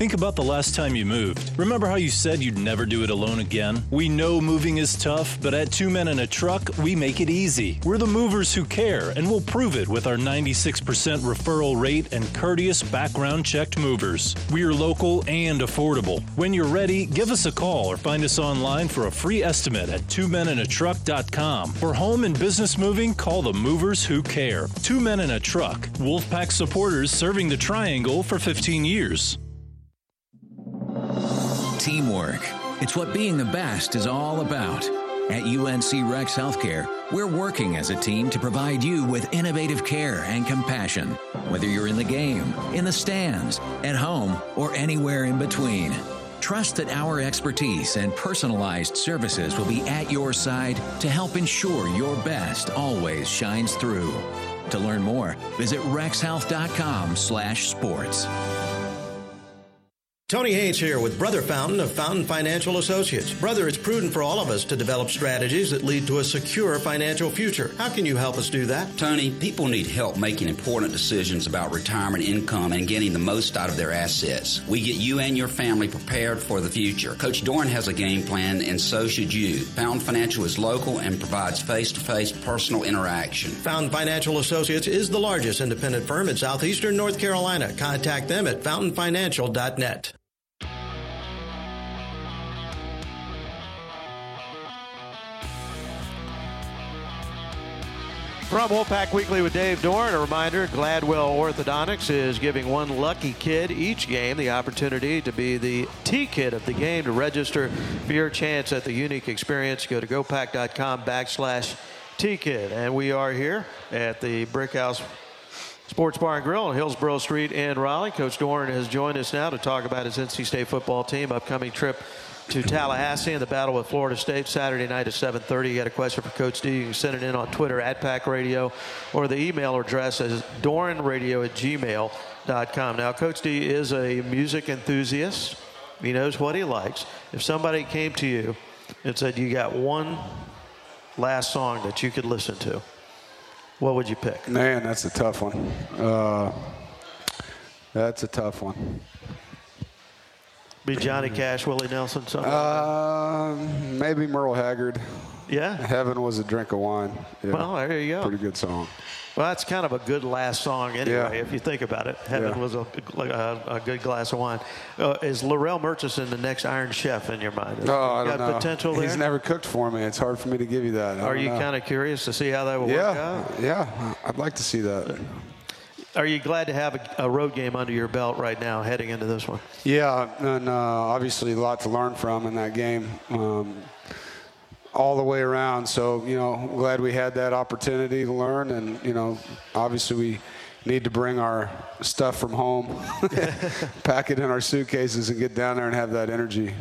Think about the last time you moved. Remember how you said you'd never do it alone again? We know moving is tough, but at Two Men in a Truck, we make it easy. We're the movers who care, and we'll prove it with our 96% referral rate and courteous background checked movers. We're local and affordable. When you're ready, give us a call or find us online for a free estimate at twomeninatruck.com. For home and business moving, call the movers who care. Two Men in a Truck. Wolfpack supporters serving the Triangle for 15 years. Teamwork. It's what being the best is all about. At UNC Rex Healthcare, we're working as a team to provide you with innovative care and compassion, whether you're in the game, in the stands, at home, or anywhere in between. Trust that our expertise and personalized services will be at your side to help ensure your best always shines through. To learn more, visit rexhealth.com/sports. Tony Haynes here with Brother Fountain of Fountain Financial Associates. Brother, it's prudent for all of us to develop strategies that lead to a secure financial future. How can you help us do that? Tony, people need help making important decisions about retirement income and getting the most out of their assets. We get you and your family prepared for the future. Coach Doeren has a game plan, and so should you. Fountain Financial is local and provides face to face personal interaction. Fountain Financial Associates is the largest independent firm in southeastern North Carolina. Contact them at fountainfinancial.net. From Wolfpack Weekly with Dave Doeren, a reminder Gladwell Orthodontics is giving one lucky kid each game the opportunity to be the T kid of the game to register for your chance at the unique experience. Go to gopack.com backslash T kid. And we are here at the Brick House Sports Bar and Grill on Hillsborough Street in Raleigh. Coach Doeren has joined us now to talk about his NC State football team, upcoming trip to Tallahassee and the battle with Florida State Saturday night at 7:30. You got a question for Coach D? You can send it in on Twitter at Pack Radio, or the email address is doerenradio at gmail.com. Now, Coach D is a music enthusiast. He knows what he likes. If somebody came to you and said you got one last song that you could listen to, what would you pick? Man, that's a tough one. Uh, that's a tough one. Be Johnny Cash, Willie Nelson, something. Uh, maybe Merle Haggard. Yeah. Heaven was a drink of wine. Yeah. Well, there you go. Pretty good song. Well, that's kind of a good last song anyway, Yeah. if you think about it. Heaven Yeah. was a, like a, a good glass of wine. Uh, is Larrell Murchison the next Iron Chef in your mind? Is- Oh, I don't know. potential there? He's never cooked for me. It's hard for me to give you that. I Are you kind of curious to see how that will work Yeah, out? yeah. I'd like to see that. Are you glad to have a, a road game under your belt right now heading into this one? Yeah, and uh, obviously a lot to learn from in that game, um, all the way around. So you know, glad we had that opportunity to learn, and you know, obviously we need to bring our stuff from home, <laughs> pack it in our suitcases, and get down there and have that energy.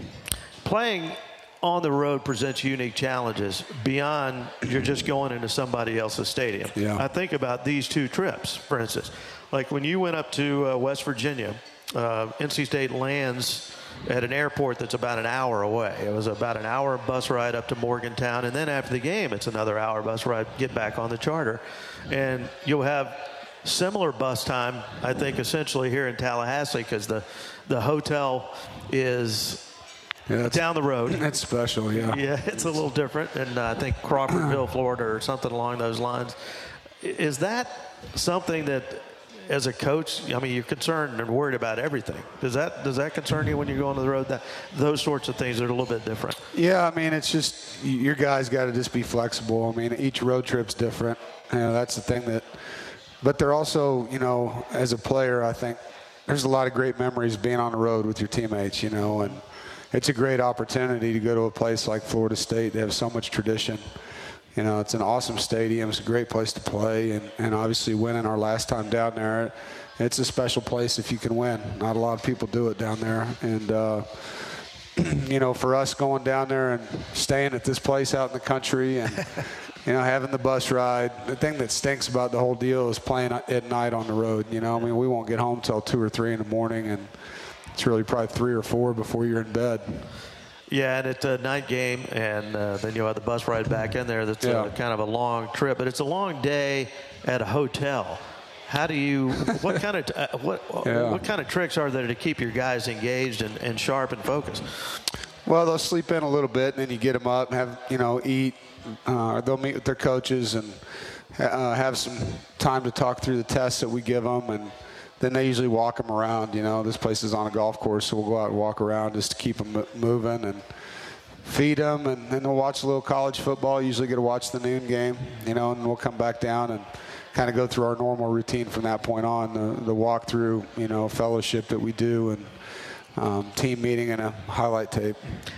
Playing on the road presents unique challenges beyond you're just going into somebody else's stadium. Yeah. I think about these two trips, for instance. Like when you went up to uh, West Virginia, uh, NC State lands at an airport that's about an hour away. It was about an hour bus ride up to Morgantown, and then after the game, it's another hour bus ride, get back on the charter. And you'll have similar bus time, I think, essentially here in Tallahassee because the, the hotel is down the road. <laughs> That's special, yeah. <laughs> Yeah, it's a little different, and uh, I think Crawfordville, <clears throat> Florida, or something along those lines. Is that something that, as a coach, I mean, you're concerned and worried about everything? Does that does that concern you when you go on the road? That those sorts of things are a little bit different. Yeah, I mean, it's just your guys got to just be flexible. I mean, each road trip's different. You know, that's the thing that. But they're also, you know, as a player, I think there's a lot of great memories being on the road with your teammates. You know, and it's a great opportunity to go to a place like Florida State. They have so much tradition. You know, it's an awesome stadium. It's a great place to play, and, and obviously winning our last time down there, it's a special place if you can win. Not a lot of people do it down there, and. Uh, <clears throat> you know, for us going down there and staying at this place out in the country and, <laughs> you know, having the bus ride. The thing that stinks about the whole deal is playing at night on the road. You know, I mean, we won't get home till two or three in the morning, and it's really probably three or four before you're in bed. Yeah, and it's a night game, and uh, then you'll have the bus ride back in there. That's Yeah. a, kind of a long trip, but it's a long day at a hotel. How do you? What kind of uh, what <laughs> Yeah. what kind of tricks are there to keep your guys engaged and, and sharp and focused? Well, they'll sleep in a little bit, and then you get them up and have you know eat. Uh, they'll meet with their coaches and uh, have some time to talk through the tests that we give them, and then they usually walk them around. You know, this place is on a golf course, so we'll go out and walk around just to keep them moving and feed them, and then they'll watch a little college football. Usually get to watch the noon game, you know, and we'll come back down and kind of go through our normal routine from that point on. The, the walkthrough, you know, fellowship that we do, and um, team meeting and a highlight tape.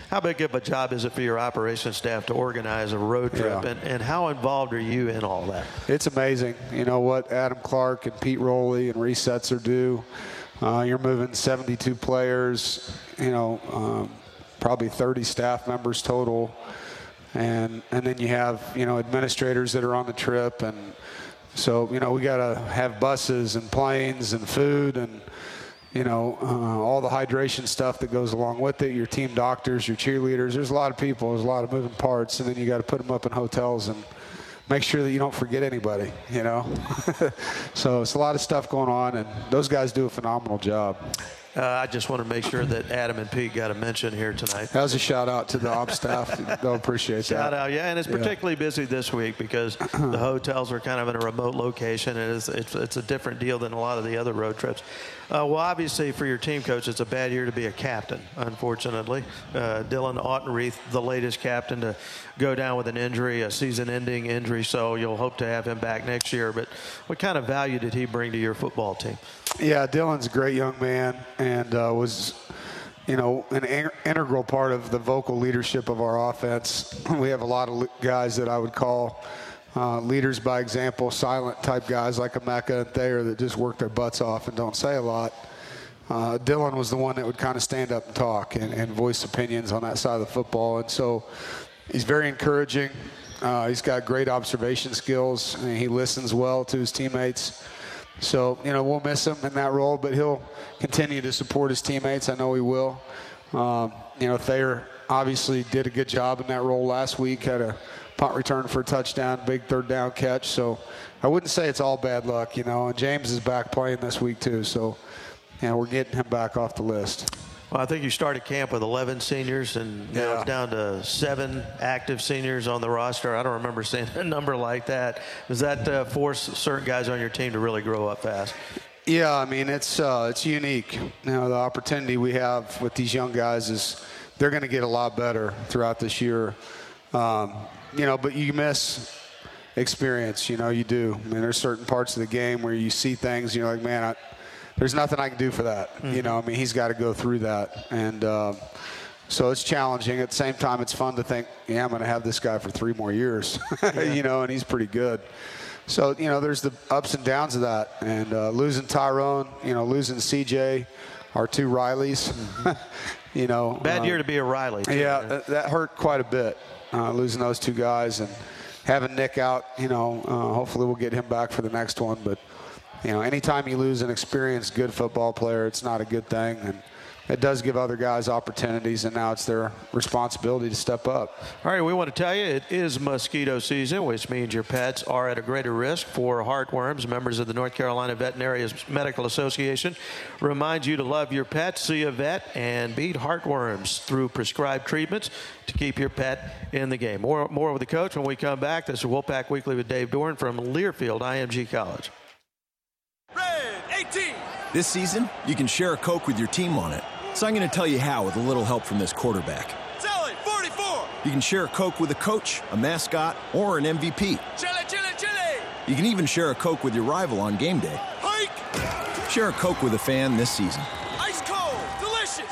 How big of a job is it for your operations staff to organize a road trip, Yeah. and, and how involved are you in all that? It's amazing, you know what Adam Clark and Pete Rowley and resets are do. Uh, you're moving 72 players, you know, um, probably 30 staff members total, and and then you have you know administrators that are on the trip, and so you know we got to have buses and planes and food and you know, uh, all the hydration stuff that goes along with it, your team doctors, your cheerleaders. There's a lot of people, there's a lot of moving parts, and then you got to put them up in hotels and make sure that you don't forget anybody, you know. <laughs> so it's a lot of stuff going on, and those guys do a phenomenal job. Uh, I just want to make sure that Adam and Pete got a mention here tonight. That was a shout out to the ops staff. They'll appreciate Shout that. Shout out, yeah, and it's Yeah. particularly busy this week because the hotels are kind of in a remote location, and it's, it's, it's a different deal than a lot of the other road trips. Uh, well, obviously, for your team coach, it's a bad year to be a captain, unfortunately. Uh, Dylan Autenrieth, the latest captain to go down with an injury, a season ending injury, so you'll hope to have him back next year. But what kind of value did he bring to your football team? Yeah, Dylan's a great young man and uh, was, you know, an in- integral part of the vocal leadership of our offense. We have a lot of guys that I would call uh, leaders by example, silent type guys like Emeka and Thayer that just work their butts off and don't say a lot. Uh, Dylan was the one that would kind of stand up and talk and, and voice opinions on that side of the football. And so he's very encouraging. Uh, he's got great observation skills and he listens well to his teammates. So, you know, we'll miss him in that role, but he'll continue to support his teammates. I know he will. Um, you know, Thayer obviously did a good job in that role last week, had a punt return for a touchdown, big third down catch. So I wouldn't say it's all bad luck, you know. And James is back playing this week too, so yeah, we're getting him back off the list. Well, I think you started camp with 11 seniors, and now Yeah. it's down to seven active seniors on the roster. I don't remember seeing a number like that. Does that uh, force certain guys on your team to really grow up fast? Yeah, I mean it's uh, it's unique. You know, the opportunity we have with these young guys is they're going to get a lot better throughout this year. Um, you know, but you miss experience. You know, you do. I mean, there's certain parts of the game where you see things, you're like, man, I, there's nothing I can do for that. You know, I mean, he's got to go through that, and um, so it's challenging. At the same time, it's fun to think, yeah, I'm going to have this guy for three more years. <laughs> you know, and he's pretty good. So you know, there's the ups and downs of that, and uh, losing Tyrone, you know, losing CJ, our two Rileys. <laughs> you know, Bad uh, year to be a Riley. too. yeah, that, that hurt quite a bit, uh, losing those two guys and having Nick out. You know, uh, hopefully we'll get him back for the next one. But you know, anytime you lose an experienced, good football player, it's not a good thing, and it does give other guys opportunities. And now it's their responsibility to step up. All right, we want to tell you it is mosquito season, which means your pets are at a greater risk for heartworms. Members of the North Carolina Veterinary Medical Association remind you to love your pet, see a vet, and beat heartworms through prescribed treatments to keep your pet in the game. More, more with the coach when we come back. This is Wolfpack Weekly with Dave Doeren from Learfield IMG College. This season, you can share a Coke with your team on it. So I'm going to tell you how with a little help from this quarterback. Sally, 44. You can share a Coke with a coach, a mascot, or an MVP. Chile, chile, chile. You can even share a Coke with your rival on game day. Hike. Share a Coke with a fan this season. Ice cold. Delicious.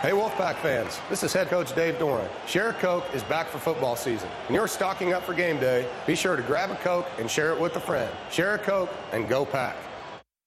Hey Wolfpack fans, this is head coach Dave Doeren. Share a Coke is back for football season. When you're stocking up for game day, be sure to grab a Coke and share it with a friend. Share a Coke and go pack.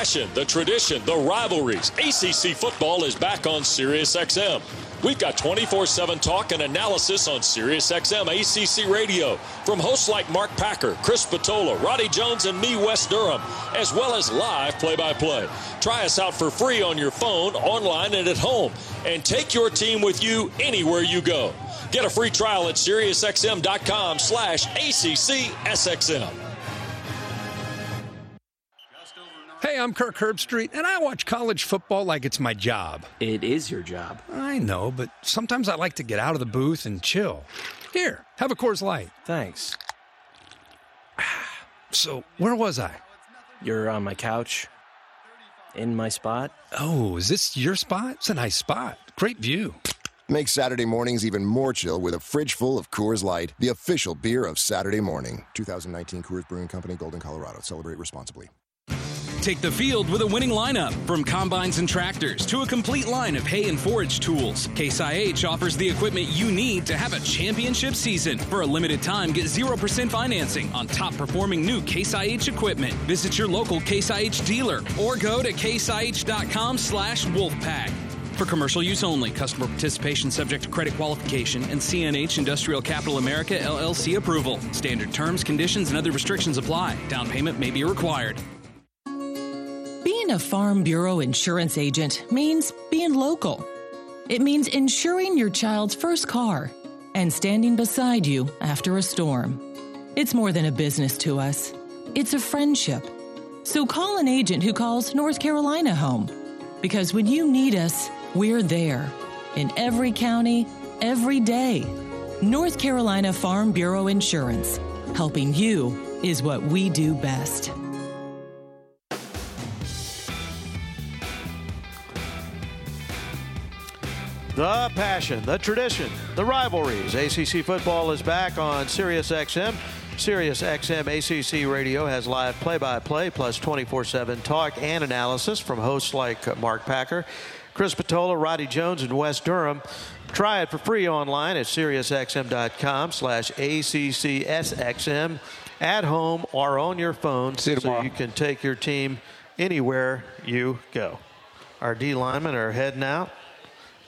The passion, the tradition, the rivalries. ACC football is back on SiriusXM. We've got 24 7 talk and analysis on SiriusXM ACC Radio from hosts like Mark Packer, Chris Patola, Roddy Jones, and me, Wes Durham, as well as live play by play. Try us out for free on your phone, online, and at home. And take your team with you anywhere you go. Get a free trial at SiriusXM.com slash ACCSXM. Hey, I'm Kirk Herbstreit, and I watch college football like it's my job. It is your job. I know, but sometimes I like to get out of the booth and chill. Here, have a Coors Light. Thanks. <sighs> So, where was I? You're on my couch. In my spot. Oh, is this your spot? It's a nice spot. Great view. Make Saturday mornings even more chill with a fridge full of Coors Light, the official beer of Saturday morning. 2019 Coors Brewing Company, Golden, Colorado. Celebrate responsibly. Take the field with a winning lineup. From combines and tractors to a complete line of hay and forage tools, Case IH offers the equipment you need to have a championship season. For a limited time, get 0% financing on top performing new Case IH equipment. Visit your local Case IH dealer or go to caseih.com slash wolfpack. For commercial use only, customer participation subject to credit qualification and CNH Industrial Capital America LLC approval. Standard terms, conditions, and other restrictions apply. Down payment may be required. Being a Farm Bureau insurance agent means being local. It means insuring your child's first car and standing beside you after a storm. It's more than a business to us, it's a friendship. So call an agent who calls North Carolina home. Because when you need us, we're there. In every county, every day. North Carolina Farm Bureau Insurance. Helping you is what we do best. The passion, the tradition, the rivalries. ACC football is back on Sirius XM. Sirius XM ACC Radio has live play by play plus 24 7 talk and analysis from hosts like Mark Packer, Chris Patola, Roddy Jones, and Wes Durham. Try it for free online at SiriusXM.com slash ACCSXM at home or on your phone See you so tomorrow. you can take your team anywhere you go. Our D linemen are heading out.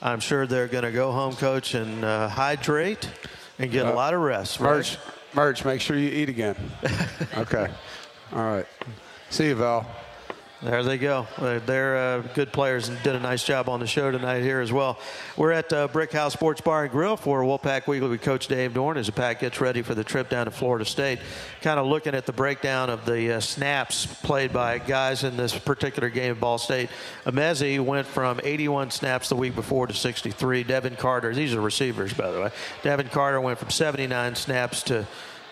I'm sure they're going to go home, coach, and uh, hydrate and get a Uh, lot of rest. right? Merch, merch. Make sure you eat again. <laughs> okay. All right. See you, Val. There they go. Uh, They're uh, good players and did a nice job on the show tonight here as well. We're at uh, Brick House Sports Bar and Grill for Wolfpack Weekly with Coach Dave Doeren as the pack gets ready for the trip down to Florida State. Kind of looking at the breakdown of the uh, snaps played by guys in this particular game at Ball State. Emezie went from 81 snaps the week before to 63. Devin Carter, these are receivers, by the way. Devin Carter went from 79 snaps to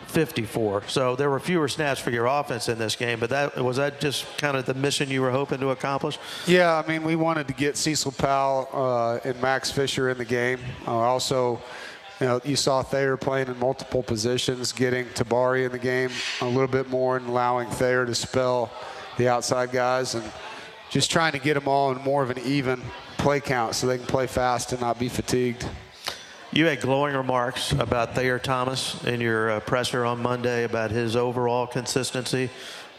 54. So there were fewer snaps for your offense in this game, but that was that just kind of the mission you were hoping to accomplish? Yeah, I mean, we wanted to get Cecil Powell uh, and Max Fisher in the game. Uh, also, you know, you saw Thayer playing in multiple positions, getting Tabari in the game a little bit more and allowing Thayer to spell the outside guys and just trying to get them all in more of an even play count so they can play fast and not be fatigued. You had glowing remarks about Thayer Thomas in your uh, presser on Monday about his overall consistency.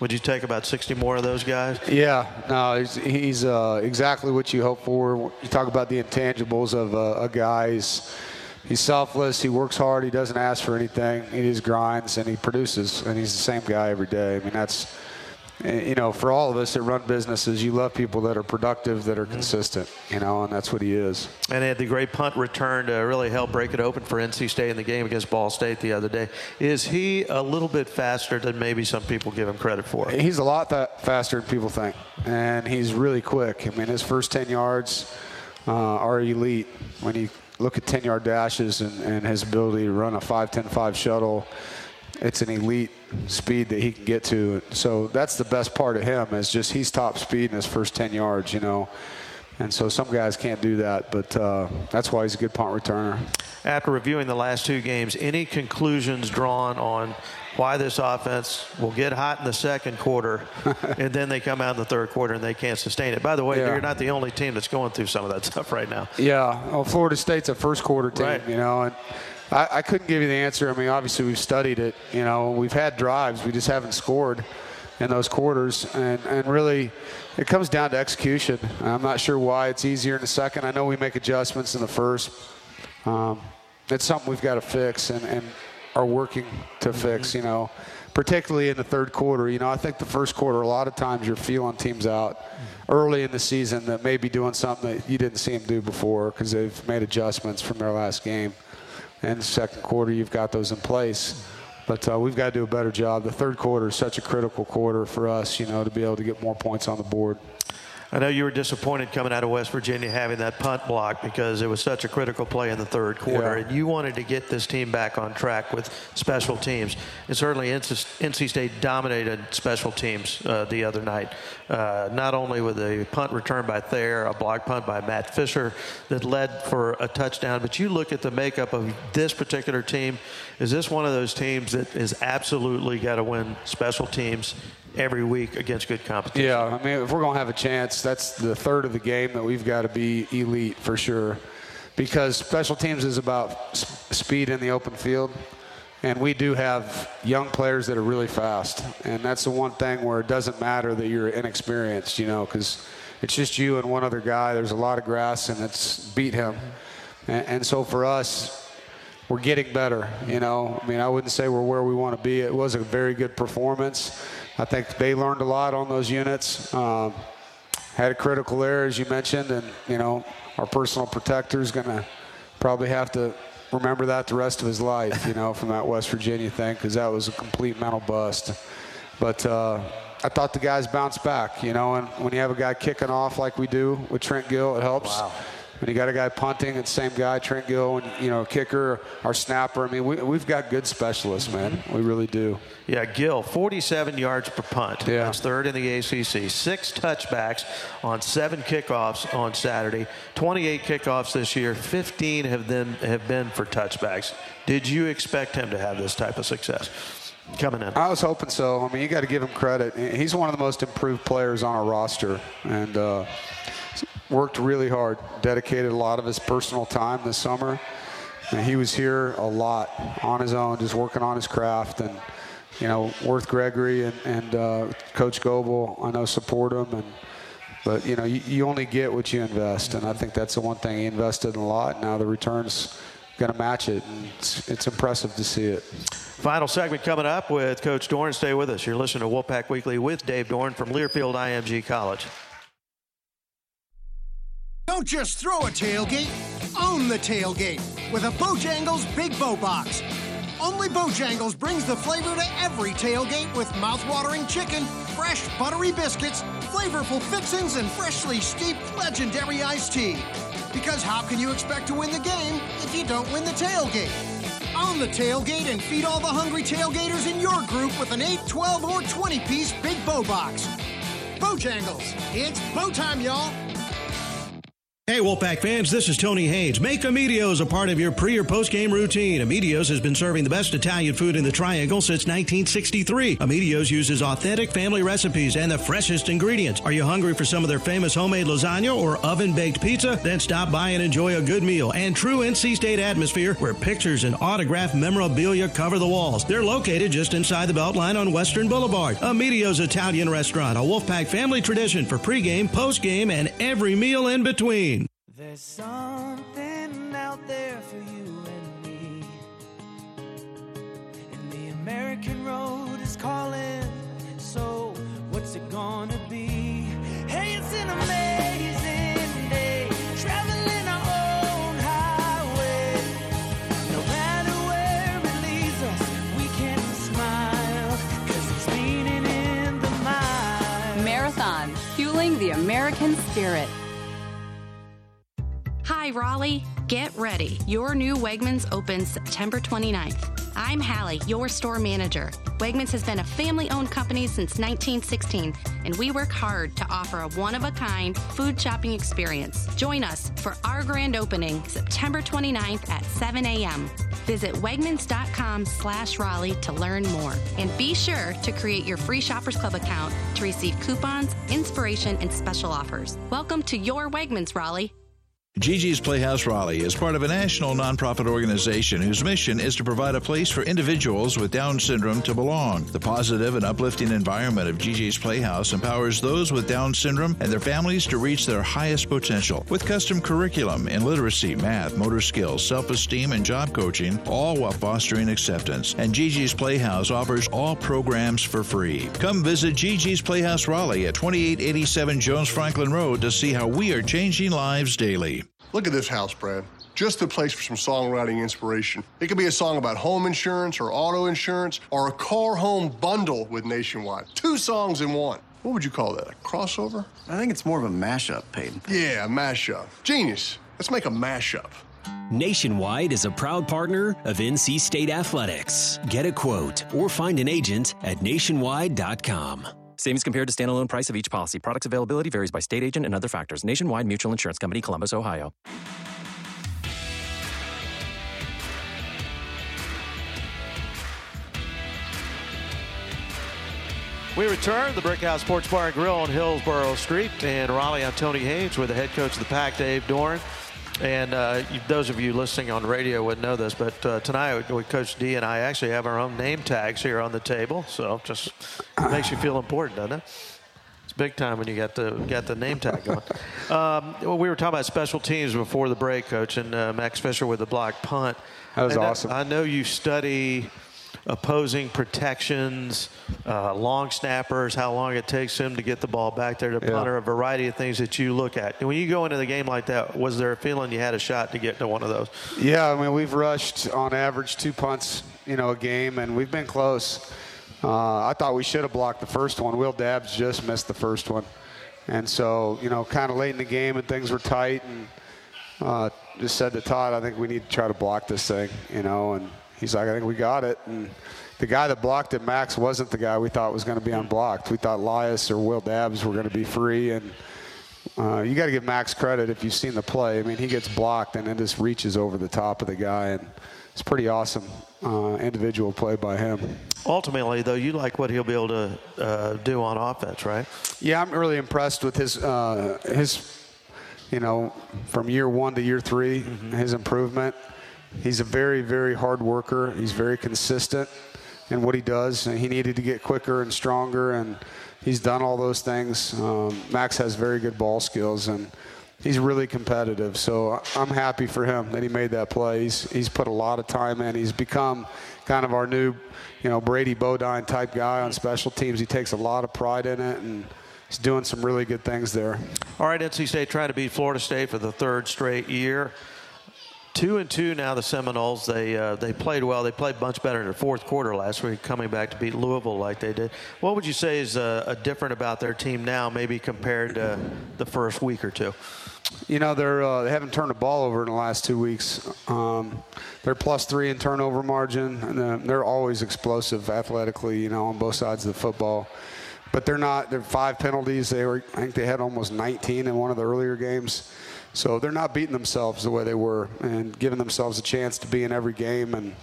Would you take about 60 more of those guys? Yeah, no, he's, he's uh, exactly what you hope for. You talk about the intangibles of uh, a guy. He's, he's selfless. He works hard. He doesn't ask for anything. He just grinds and he produces. And he's the same guy every day. I mean, that's you know, for all of us that run businesses, you love people that are productive, that are consistent. You know, and that's what he is. And he had the great punt return to really help break it open for NC State in the game against Ball State the other day. Is he a little bit faster than maybe some people give him credit for? He's a lot that faster than people think, and he's really quick. I mean, his first 10 yards uh, are elite. When you look at 10 yard dashes and, and his ability to run a 5 10 5 shuttle, it's an elite speed that he can get to. So that's the best part of him is just he's top speed in his first 10 yards, you know. And so some guys can't do that, but uh, that's why he's a good punt returner. After reviewing the last two games, any conclusions drawn on why this offense will get hot in the second quarter <laughs> and then they come out in the third quarter and they can't sustain it? By the way, Yeah. you're not the only team that's going through some of that stuff right now. Yeah, well, Florida State's a first quarter team, Right. you know, and I, I couldn't give you the answer. I mean, obviously we've studied it. You know, we've had drives, we just haven't scored in those quarters, and and really, it comes down to execution. I'm not sure why it's easier in the second. I know we make adjustments in the first. Um, it's something we've got to fix and, and are working to fix. You know, particularly in the third quarter. You know, I think the first quarter, a lot of times you're feeling teams out early in the season that may be doing something that you didn't see them do before because they've made adjustments from their last game. And the second quarter, you've got those in place. But uh, we've got to do a better job. The third quarter is such a critical quarter for us, you know, to be able to get more points on the board. I know you were disappointed coming out of West Virginia having that punt block because it was such a critical play in the third quarter, Yeah. and you wanted to get this team back on track with special teams. And certainly, NC State dominated special teams uh, the other night. Uh, not only with a punt return by Thayer, a block punt by Matt Fisher that led for a touchdown, but you look at the makeup of this particular team. Is this one of those teams that is absolutely got to win special teams every week against good competition? Yeah, I mean, if we're going to have a chance, that's the third of the game that we've got to be elite for sure. Because special teams is about speed in the open field. And we do have young players that are really fast. And that's the one thing where it doesn't matter that you're inexperienced, you know, because it's just you and one other guy. There's a lot of grass, and it's beat him. And, and so for us, we're getting better. You know, I mean, I wouldn't say we're where we want to be. It was a very good performance. I think they learned a lot on those units. Um, had a critical error, as you mentioned, and you know, our personal protector is going to probably have to remember that the rest of his life. You know, from that West Virginia thing, because that was a complete mental bust. But uh, I thought the guys bounced back. You know, and when you have a guy kicking off like we do with Trent Gill, it helps. When you got a guy punting, the same guy, Trent Gill, and you know, kicker, our snapper. I mean, we, we've got good specialists, man. We really do. Yeah, Gill, 47 yards per punt. Yeah. That's third in the ACC. Six touchbacks on seven kickoffs on Saturday. 28 kickoffs this year. 15 have then have been for touchbacks. Did you expect him to have this type of success coming in? I was hoping so. I mean, you got to give him credit. He's one of the most improved players on our roster, and uh, worked really hard, dedicated a lot of his personal time this summer. And he was here a lot on his own, just working on his craft. And, you know, Worth Gregory and, and uh, Coach Goebel, I know, support him. And, but, you know, you, you only get what you invest. And I think that's the one thing he invested in a lot. Now the return's going to match it. And it's, it's impressive to see it. Final segment coming up with Coach Doeren. Stay with us. You're listening to Wolfpack Weekly with Dave Doeren from Learfield IMG College. Don't just throw a tailgate, own the tailgate with a Bojangles Big Bow Box. Only Bojangles brings the flavor to every tailgate with mouth-watering chicken, fresh buttery biscuits, flavorful fixings, and freshly steeped legendary iced tea. Because how can you expect to win the game if you don't win the tailgate? Own the tailgate and feed all the hungry tailgaters in your group with an 8, 12, or 20 piece Big Bow Box. Bojangles, it's bow time, y'all. Hey, Wolfpack fans, this is Tony Haynes. Make Amedeo's a part of your pre or post game routine. Amedeo's has been serving the best Italian food in the Triangle since 1963. Amedeo's uses authentic family recipes and the freshest ingredients. Are you hungry for some of their famous homemade lasagna or oven baked pizza? Then stop by and enjoy a good meal and true NC State atmosphere where pictures and autographed memorabilia cover the walls. They're located just inside the Beltline on Western Boulevard. Amedeo's Italian restaurant, a Wolfpack family tradition for pregame, postgame, and every meal in between. There's something out there for you and me. And the American road is calling. So, what's it gonna be? Hey, it's an amazing day. Traveling our own highway. No matter where it leads us, we can smile. Cause it's meaning in the mind. Marathon, fueling the American spirit. Hi, Raleigh. Get ready. Your new Wegmans opens September 29th. I'm Hallie, your store manager. Wegmans has been a family owned company since 1916, and we work hard to offer a one of a kind food shopping experience. Join us for our grand opening September 29th at 7 a.m. Visit Wegmans.com slash Raleigh to learn more. And be sure to create your free Shoppers Club account to receive coupons, inspiration, and special offers. Welcome to your Wegmans, Raleigh. Gigi's Playhouse Raleigh is part of a national nonprofit organization whose mission is to provide a place for individuals with Down syndrome to belong. The positive and uplifting environment of Gigi's Playhouse empowers those with Down syndrome and their families to reach their highest potential with custom curriculum in literacy, math, motor skills, self esteem, and job coaching, all while fostering acceptance. And Gigi's Playhouse offers all programs for free. Come visit Gigi's Playhouse Raleigh at 2887 Jones Franklin Road to see how we are changing lives daily. Look at this house, Brad. Just the place for some songwriting inspiration. It could be a song about home insurance or auto insurance or a car home bundle with Nationwide. Two songs in one. What would you call that? A crossover? I think it's more of a mashup, Peyton. Yeah, a mashup. Genius. Let's make a mashup. Nationwide is a proud partner of NC State Athletics. Get a quote or find an agent at nationwide.com. Savings compared to standalone price of each policy. Products availability varies by state agent and other factors. Nationwide Mutual Insurance Company, Columbus, Ohio. We return the Brickhouse Sports Bar and Grill on Hillsborough Street in Raleigh. I'm Tony Haynes with the head coach of the Pack, Dave Doeren. And uh, those of you listening on radio wouldn't know this, but uh, tonight with Coach D and I actually have our own name tags here on the table. So just makes you feel important, doesn't it? It's big time when you got the got the name tag going. <laughs> um, well, we were talking about special teams before the break, Coach, and uh, Max Fisher with the block punt. That was And awesome. I, I know you study opposing protections, uh, long snappers, how long it takes them to get the ball back there to Yeah. punter, a variety of things that you look at. And when you go into the game like that, was there a feeling you had a shot to get to one of those? Yeah, I mean, we've rushed on average two punts, you know, a game, and we've been close. Uh, I thought we should have blocked the first one. Will Dabbs just missed the first one. And so, you know, kind of late in the game and things were tight, and uh, just said to Todd, I think we need to try to block this thing, you know, and he's like, I think we got it. And the guy that blocked it, Max, wasn't the guy we thought was going to be unblocked. We thought Lias or Will Dabbs were going to be free, and uh, you got to give Max credit if you've seen the play. I mean, he gets blocked and then just reaches over the top of the guy, and it's pretty awesome uh, individual play by him. Ultimately, though, you like what he'll be able to uh, do on offense, right? Yeah, I'm really impressed with his uh, his you know, from year one to year 3 his improvement. He's a very, very hard worker. He's very consistent in what he does, and he needed to get quicker and stronger, and he's done all those things. Um, Max has very good ball skills, and he's really competitive. So I'm happy for him that he made that play. He's, he's put a lot of time in. He's become kind of our new, you know, Brady Bodine type guy on special teams. He takes a lot of pride in it, and he's doing some really good things there. All right, NC State trying to beat Florida State for the third straight year. Two and two now. The Seminoles they uh, they played well. They played much better in the fourth quarter last week, coming back to beat Louisville like they did. What would you say is uh, a different about their team now, maybe compared to the first week or two? You know, they're uh, they haven't turned the ball over in the last two weeks. Um, they're plus three in turnover margin, they're always explosive athletically. You know, on both sides of the football. But they're not. They're five penalties. They were. I think they had almost 19 in one of the earlier games. So they're not beating themselves the way they were and giving themselves a chance to be in every game. And,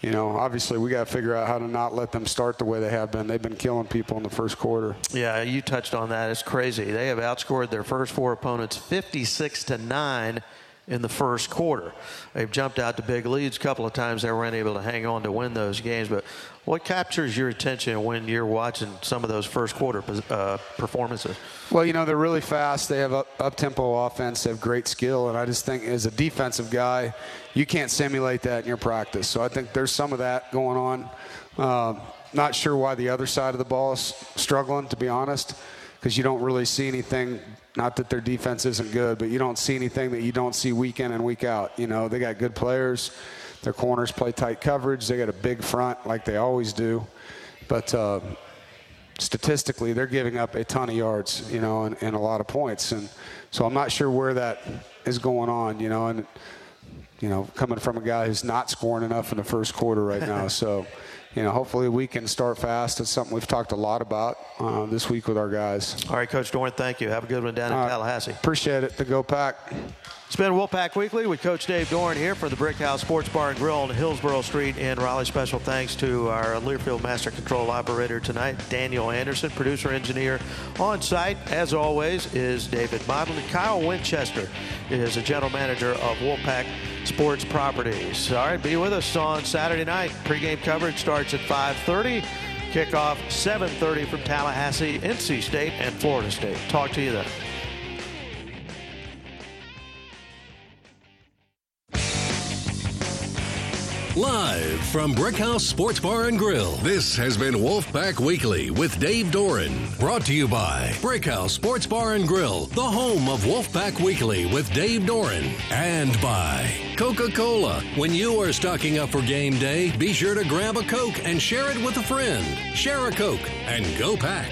you know, obviously we got to figure out how to not let them start the way they have been. They've been killing people in the first quarter. Yeah, you touched on that. It's crazy. They have outscored their first four opponents 56 to 9 in the first quarter. They've jumped out to big leads a couple of times. They weren't able to hang on to win those games. But what captures your attention when you're watching some of those first quarter uh, performances? Well, you know, they're really fast. They have up tempo offense. They have great skill. And I just think as a defensive guy, you can't simulate that in your practice. So I think there's some of that going on. Uh, not sure why the other side of the ball is struggling, to be honest, because you don't really see anything not that their defense isn't good, but you don't see anything that you don't see week in and week out. You know, they got good players. Their corners play tight coverage. They got a big front like they always do. But uh, statistically, they're giving up a ton of yards, you know, and, and, a lot of points. And so I'm not sure where that is going on, you know, and, you know, coming from a guy who's not scoring enough in the first quarter right now. <laughs> So you know, hopefully we can start fast. It's something we've talked a lot about uh, this week with our guys. All right, Coach Doeren, thank you. Have a good one down in uh, Tallahassee. Appreciate it. The Go Pack. It's been Wolfpack Weekly with Coach Dave Doeren here for the Brick House Sports Bar and Grill on Hillsborough Street in Raleigh. Special thanks to our Learfield Master Control operator tonight, Daniel Anderson, producer engineer on site. As always, is David Model. Kyle Winchester is a general manager of Wolfpack Sports Properties. All right, be with us on Saturday night. Pre-game coverage starts at 5:30. Kickoff 7:30 from Tallahassee, NC State, and Florida State. Talk to you then. Live from Brickhouse Sports Bar and Grill, this has been Wolfpack Weekly with Dave Doeren. Brought to you by Brickhouse Sports Bar and Grill, the home of Wolfpack Weekly with Dave Doeren. And by Coca Cola. When you are stocking up for game day, be sure to grab a Coke and share it with a friend. Share a Coke and go pack.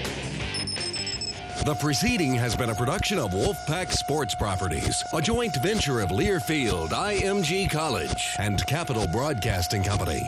The preceding has been a production of Wolfpack Sports Properties, a joint venture of Learfield, IMG College, and Capital Broadcasting Company.